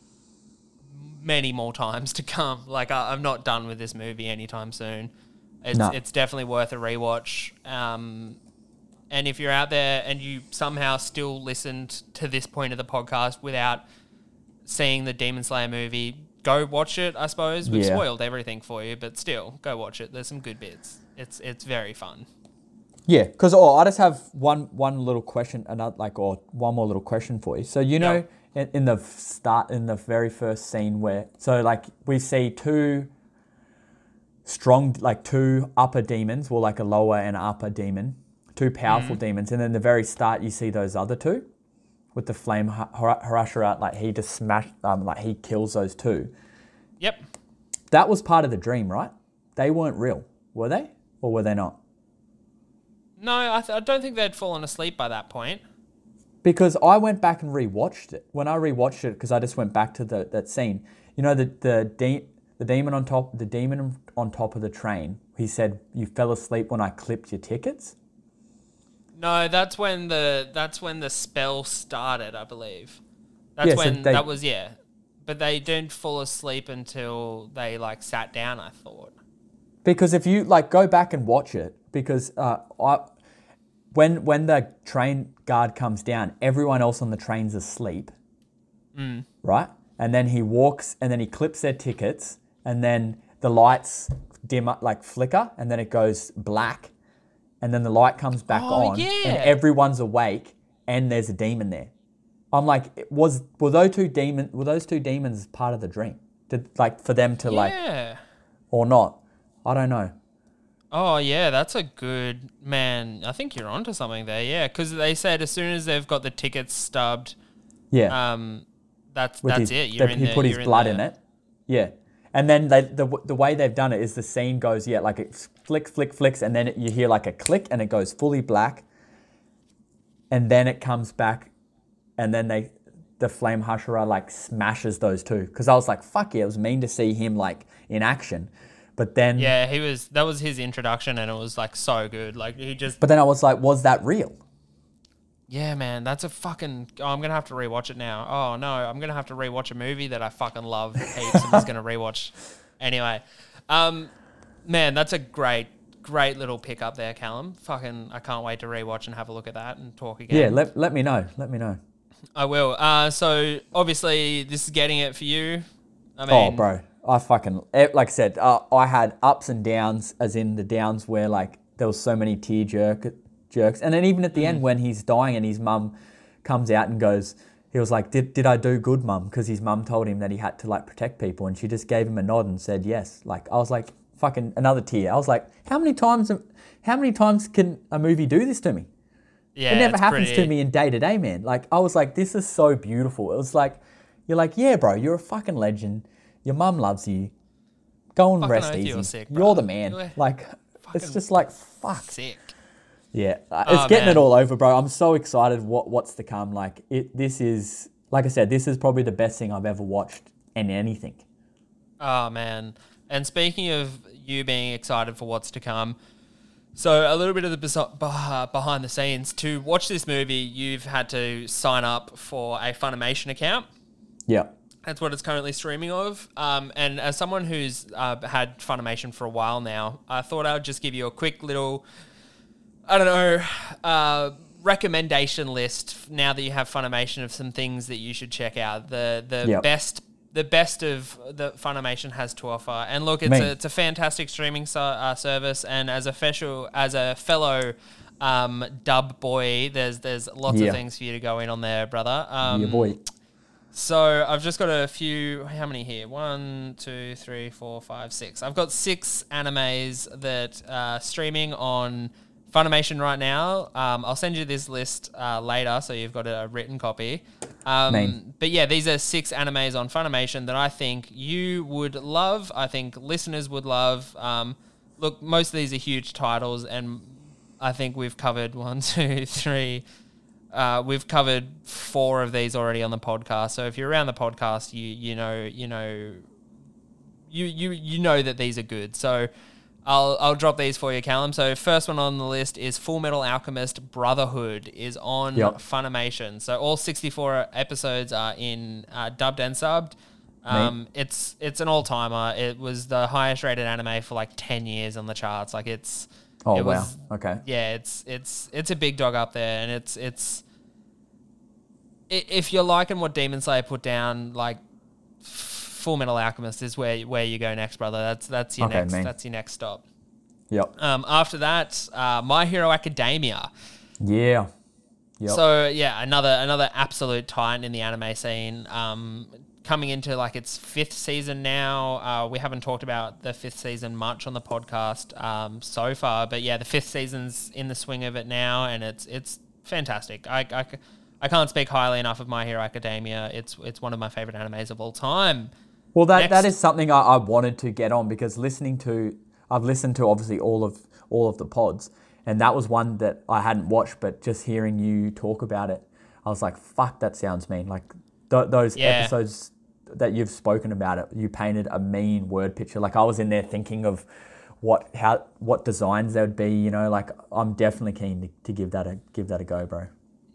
S4: many more times to come. Like I, I'm not done with this movie anytime soon. It's
S5: No.
S4: it's definitely worth a rewatch. Um, and if you're out there and you somehow still listened to this point of the podcast without seeing the Demon Slayer movie, go watch it. I suppose we've
S5: Yeah.
S4: spoiled everything for you, but still, go watch it. There's some good bits. It's it's very fun.
S5: Yeah, because oh, I just have one one little question, another like or one more little question for you. So you know, in, in the start, in the very first scene where, so like we see two strong, like two upper demons, well, like a lower and upper demon, two powerful mm. demons, and then the very start you see those other two with the flame Ha- Har- Hashira, like he just smashed, um, like he kills those two.
S4: Yep.
S5: That was part of the dream, right? They weren't real, were they, or were they not?
S4: No, I, th- I don't think they'd fallen asleep by that point.
S5: because I went back and rewatched it. When I rewatched it, because I just went back to the, that scene. You know, the the de- the demon on top, the demon on top of the train. He said, "You fell asleep when I clipped your tickets."
S4: No, that's when the that's when the spell started, I believe. That's
S5: Yeah, so
S4: when
S5: they-
S4: that was yeah. But they didn't fall asleep until they like sat down, I thought.
S5: Because if you like go back and watch it, because uh, I, when when the train guard comes down, everyone else on the train's asleep, right? And then he walks, and then he clips their tickets, and then the lights dim up, like flicker, and then it goes black, and then the light comes back
S4: Oh,
S5: on,
S4: yeah.
S5: and everyone's awake, and there's a demon there. I'm like, was were those two demon were those two demons part of the dream? Did like for them to like or not? I don't know.
S4: Oh yeah, that's a good man. I think you're onto something there. Yeah, because they said as soon as they've got the tickets stubbed,
S5: Yeah.
S4: um, that's
S5: with
S4: that's
S5: his,
S4: it. You're
S5: they-
S4: in
S5: he put his blood
S4: the-
S5: in it. Yeah, and then they, the the way they've done it is the scene goes yeah like it flick flick flicks and then it, you hear like a click and it goes fully black, and then it comes back, and then they the flame Hashira like smashes those two because I was like fuck yeah it was mean to see him like in action, but then
S4: Yeah, he was. That was his introduction, and it was like so good. Like he just.
S5: but then I was like was that real?
S4: Yeah, man, that's a fucking. Oh, I'm gonna have to rewatch it now. Oh no, I'm gonna have to rewatch a movie that I fucking love heaps. I'm just gonna rewatch. [LAUGHS] Anyway, um, man, that's a great, great little pick up there, Callum. Fucking, I can't wait to rewatch and have a look at that and talk again.
S5: Yeah, let, let me know. Let me know.
S4: I will. Uh, so obviously this is getting it for you. I mean,
S5: Oh, bro, I fucking eh, like I said, uh, I had ups and downs, as in the downs where like there was so many tear jerk jerks, and then even at the
S4: Mm.
S5: end when he's dying and his mum comes out and goes, he was like, "Did did I do good, mum?" Because his mum told him that he had to like protect people, and she just gave him a nod and said yes. Like I was like, fucking another tear. I was like, how many times? How many times can a movie do this to me?
S4: Yeah,
S5: it never happens
S4: pretty-
S5: to me in day to day, man. Like I was like, this is so beautiful. It was like, you're like, yeah, bro, you're a fucking legend. Your mum loves you. Go and
S4: Fucking
S5: rest easy.
S4: you're sick,
S5: you're the man.
S4: You're
S5: like it's just like fuck.
S4: Sick.
S5: Yeah, uh, it's
S4: Oh,
S5: getting
S4: man.
S5: it all over, bro. I'm so excited. What what's to come? Like it. This is like I said. This is probably the best thing I've ever watched in anything.
S4: Oh man! And speaking of you being excited for what's to come, so a little bit of the behind the scenes to watch this movie, you've had to sign up for a Funimation account.
S5: Yeah.
S4: That's what it's currently streaming of. Um, and as someone who's uh, had Funimation for a while now, I thought I would just give you a quick little, I don't know, uh, recommendation list now that you have Funimation of some things that you should check out. The the
S5: Yep.
S4: best the best of the Funimation has to offer. And look, it's a, it's a fantastic streaming so, uh, service. And as a official, as a fellow um, dub boy, there's there's lots
S5: Yeah.
S4: of things for you to go in on there, brother. Um,
S5: Your boy.
S4: so I've just got a few. How many here? One, two, three, four, five, six. I've got six animes that are streaming on Funimation right now. Um, I'll send you this list uh, later, so you've got a written copy. Um, but yeah, these are six animes on Funimation that I think you would love. I think listeners would love. Um, look, most of these are huge titles, and I think we've covered [LAUGHS] one, two, three. Uh, we've covered four of these already on the podcast. So if you're around the podcast, you you know you know you you you know that these are good. So I'll I'll drop these for you, Callum. So first one on the list is Full Metal Alchemist Brotherhood is on
S5: Yep.
S4: Funimation. So all 64 episodes are in uh, dubbed and subbed. Um, it's it's an all timer. It was the highest rated anime for like 10 years on the charts. Like it's
S5: Oh
S4: it
S5: wow.
S4: was-
S5: okay.
S4: yeah, it's it's it's a big dog up there, and it's it's if you're liking what Demon Slayer put down, like Full Metal Alchemist is where where you go next, brother. That's that's your
S5: Okay,
S4: next
S5: man.
S4: that's your next stop.
S5: Yep.
S4: Um, after that, uh, My Hero Academia.
S5: Yeah. Yep.
S4: So yeah, another another absolute titan in the anime scene. Um, coming into like its fifth season now. Uh, we haven't talked about the fifth season much on the podcast um, so far, but yeah, the fifth season's in the swing of it now, and it's it's fantastic. I I can't speak highly enough of My Hero Academia. It's it's one of my favorite animes of all time.
S5: Well, that, that
S4: Next.
S5: is something I, I wanted to get on because listening to, I've listened to obviously all of all of the pods, and that was one that I hadn't watched, but just hearing you talk about it, I was like, "Fuck, that sounds mean." Like th- those
S4: Yeah.
S5: episodes that you've spoken about it, you painted a mean word picture. Like I was in there thinking of what how what designs there would be. You know, like I'm definitely keen to, to give that a give that a go, bro.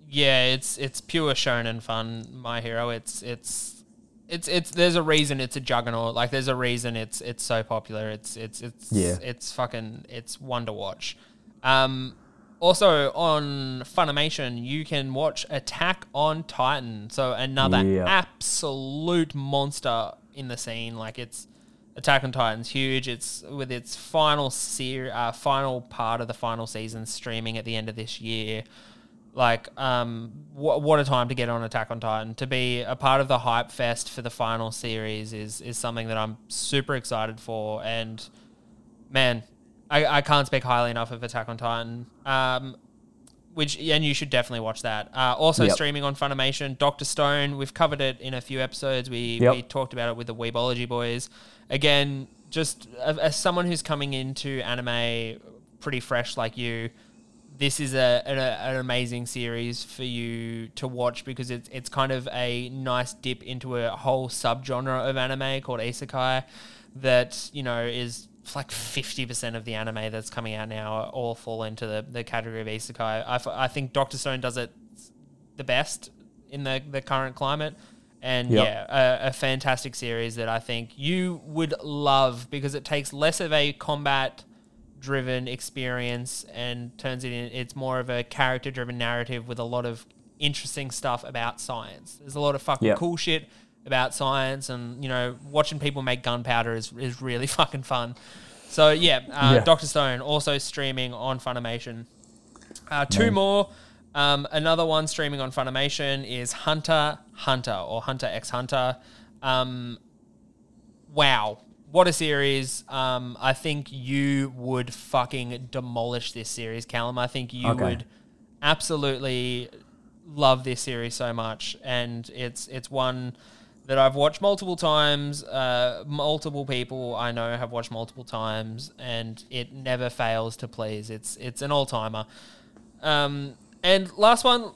S4: Yeah, it's it's pure shonen fun. My Hero. It's it's it's it's there's a reason it's a juggernaut. Like there's a reason it's it's so popular. It's it's it's
S5: Yeah.
S4: it's fucking it's one to watch. Um, also on Funimation, you can watch Attack on Titan. So another
S5: Yeah.
S4: absolute monster in the scene. Like it's Attack on Titan's huge. It's with its final ser- uh, final part of the final season streaming at the end of this year. Like, um, wh- what a time to get on Attack on Titan. To be a part of the hype fest for the final series is is something that I'm super excited for. And man, I, I can't speak highly enough of Attack on Titan. Um, which and you should definitely watch that. Uh, also
S5: Yep.
S4: streaming on Funimation, Doctor Stone. We've covered it in a few episodes. We
S5: Yep.
S4: we talked about it with the Weebology boys. Again, just as, as someone who's coming into anime pretty fresh like you, this is a, an, a, an amazing series for you to watch because it's it's kind of a nice dip into a whole subgenre of anime called isekai that you know is like 50% of the anime that's coming out now all fall into the, the category of isekai. I, f- I think Doctor Stone does it the best in the, the current climate. And
S5: Yep.
S4: yeah, a, a fantastic series that I think you would love because it takes less of a combat driven experience and turns it in it's more of a character driven narrative with a lot of interesting stuff about science. There's a lot of fucking
S5: Yep.
S4: cool shit about science and you know watching people make gunpowder is, is really [LAUGHS] fucking fun. So yeah, uh,
S5: Yeah.
S4: Doctor Stone also streaming on Funimation. Uh, two
S5: Nice.
S4: more. Um, another one streaming on Funimation is Hunter Hunter or Hunter X Hunter. Um, wow, what a series. Um, I think you would fucking demolish this series, Callum. I think you
S5: Okay.
S4: would absolutely love this series so much, and it's it's one that I've watched multiple times. Uh, multiple people I know have watched multiple times, and it never fails to please. It's it's an all timer. Um, and last one,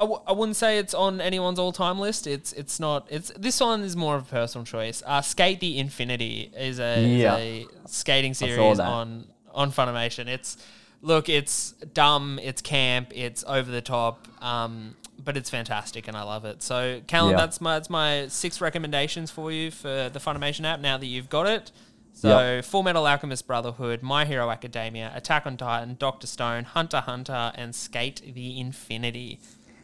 S4: I, w- I wouldn't say it's on anyone's all time list. It's it's not. It's this one is more of a personal choice. Uh, Skate the Infinity is a, is a skating series on on Funimation. It's look, it's dumb, it's camp, it's over the top, um, but it's fantastic and I love it. So, Callum,
S5: Yeah.
S4: that's my that's my six recommendations for you for the Funimation app. Now that you've got it. So,
S5: Yep.
S4: Full Metal Alchemist Brotherhood, My Hero Academia, Attack on Titan, Doctor Stone, Hunter Hunter, and Skate the Infinity.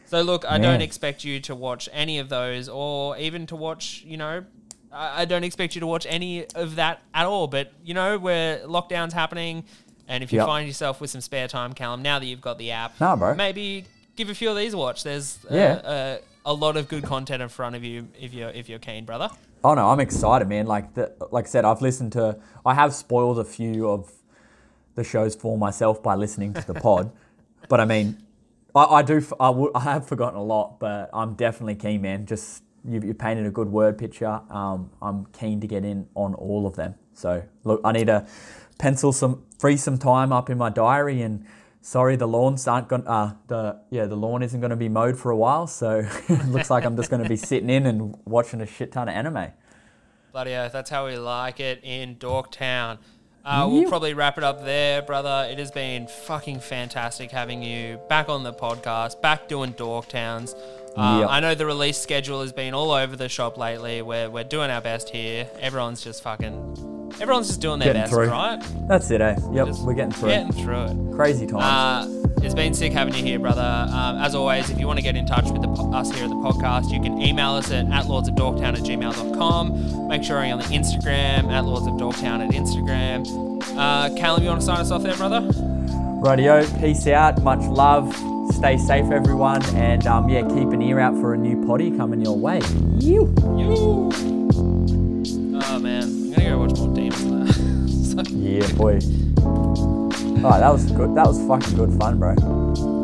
S4: So, look, I don't expect you to watch any of those or even to watch, you know, I I don't expect you to watch any of that at all. But, you know, where lockdown's happening, and if you
S5: Yep.
S4: find yourself with some spare time, Callum, now that you've got the app,
S5: Nah, bro.
S4: maybe give a few of these a watch. There's uh,
S5: Yeah.
S4: uh, a lot of good content in front of you if you're if you're keen, brother.
S5: Oh no, I'm excited, man. Like the, like I said, I've listened to, I have spoiled a few of the shows for myself by listening to the [LAUGHS] pod, but I mean, I, I do, I, w- I have forgotten a lot, but I'm definitely keen, man. Just you, you painted a good word picture. Um, I'm keen to get in on all of them. So look, I need to pencil some, free some time up in my diary and. Sorry, the lawns aren't going. Uh, the yeah, the lawn isn't going to be mowed for a while, so [LAUGHS] it looks like I'm just going to be sitting in and watching a shit ton of anime.
S4: Bloody oath, that's how we like it in Dorktown. Uh, we'll probably wrap it up there, brother. It has been fucking fantastic having you back on the podcast, back doing Dorktowns. Uh,
S5: Yep.
S4: I know the release schedule has been all over the shop lately. We're, we're doing our best here. Everyone's just fucking, everyone's just doing their
S5: Getting
S4: best,
S5: through.
S4: right?
S5: That's it, eh? Yep,
S4: Just
S5: we're getting through.
S4: Getting through it.
S5: Crazy times.
S4: Uh, it's been sick having you here, brother. Um, as always, if you want to get in touch with the, us here at the podcast, you can email us at, at lordsofdorktown at gmail.com. Make sure you're on the Instagram, at lordsofdorktown at Instagram. Uh, Callum, you want to sign us off there, brother?
S5: Radio, peace out. Much love. Stay safe, everyone. And um, yeah, keep an ear out for a new potty coming your way. You.
S4: You. Oh, man. I'm going to go watch more Demons [LAUGHS] now.
S5: Yeah, boy. Oh, that was good. That was fucking good fun, bro.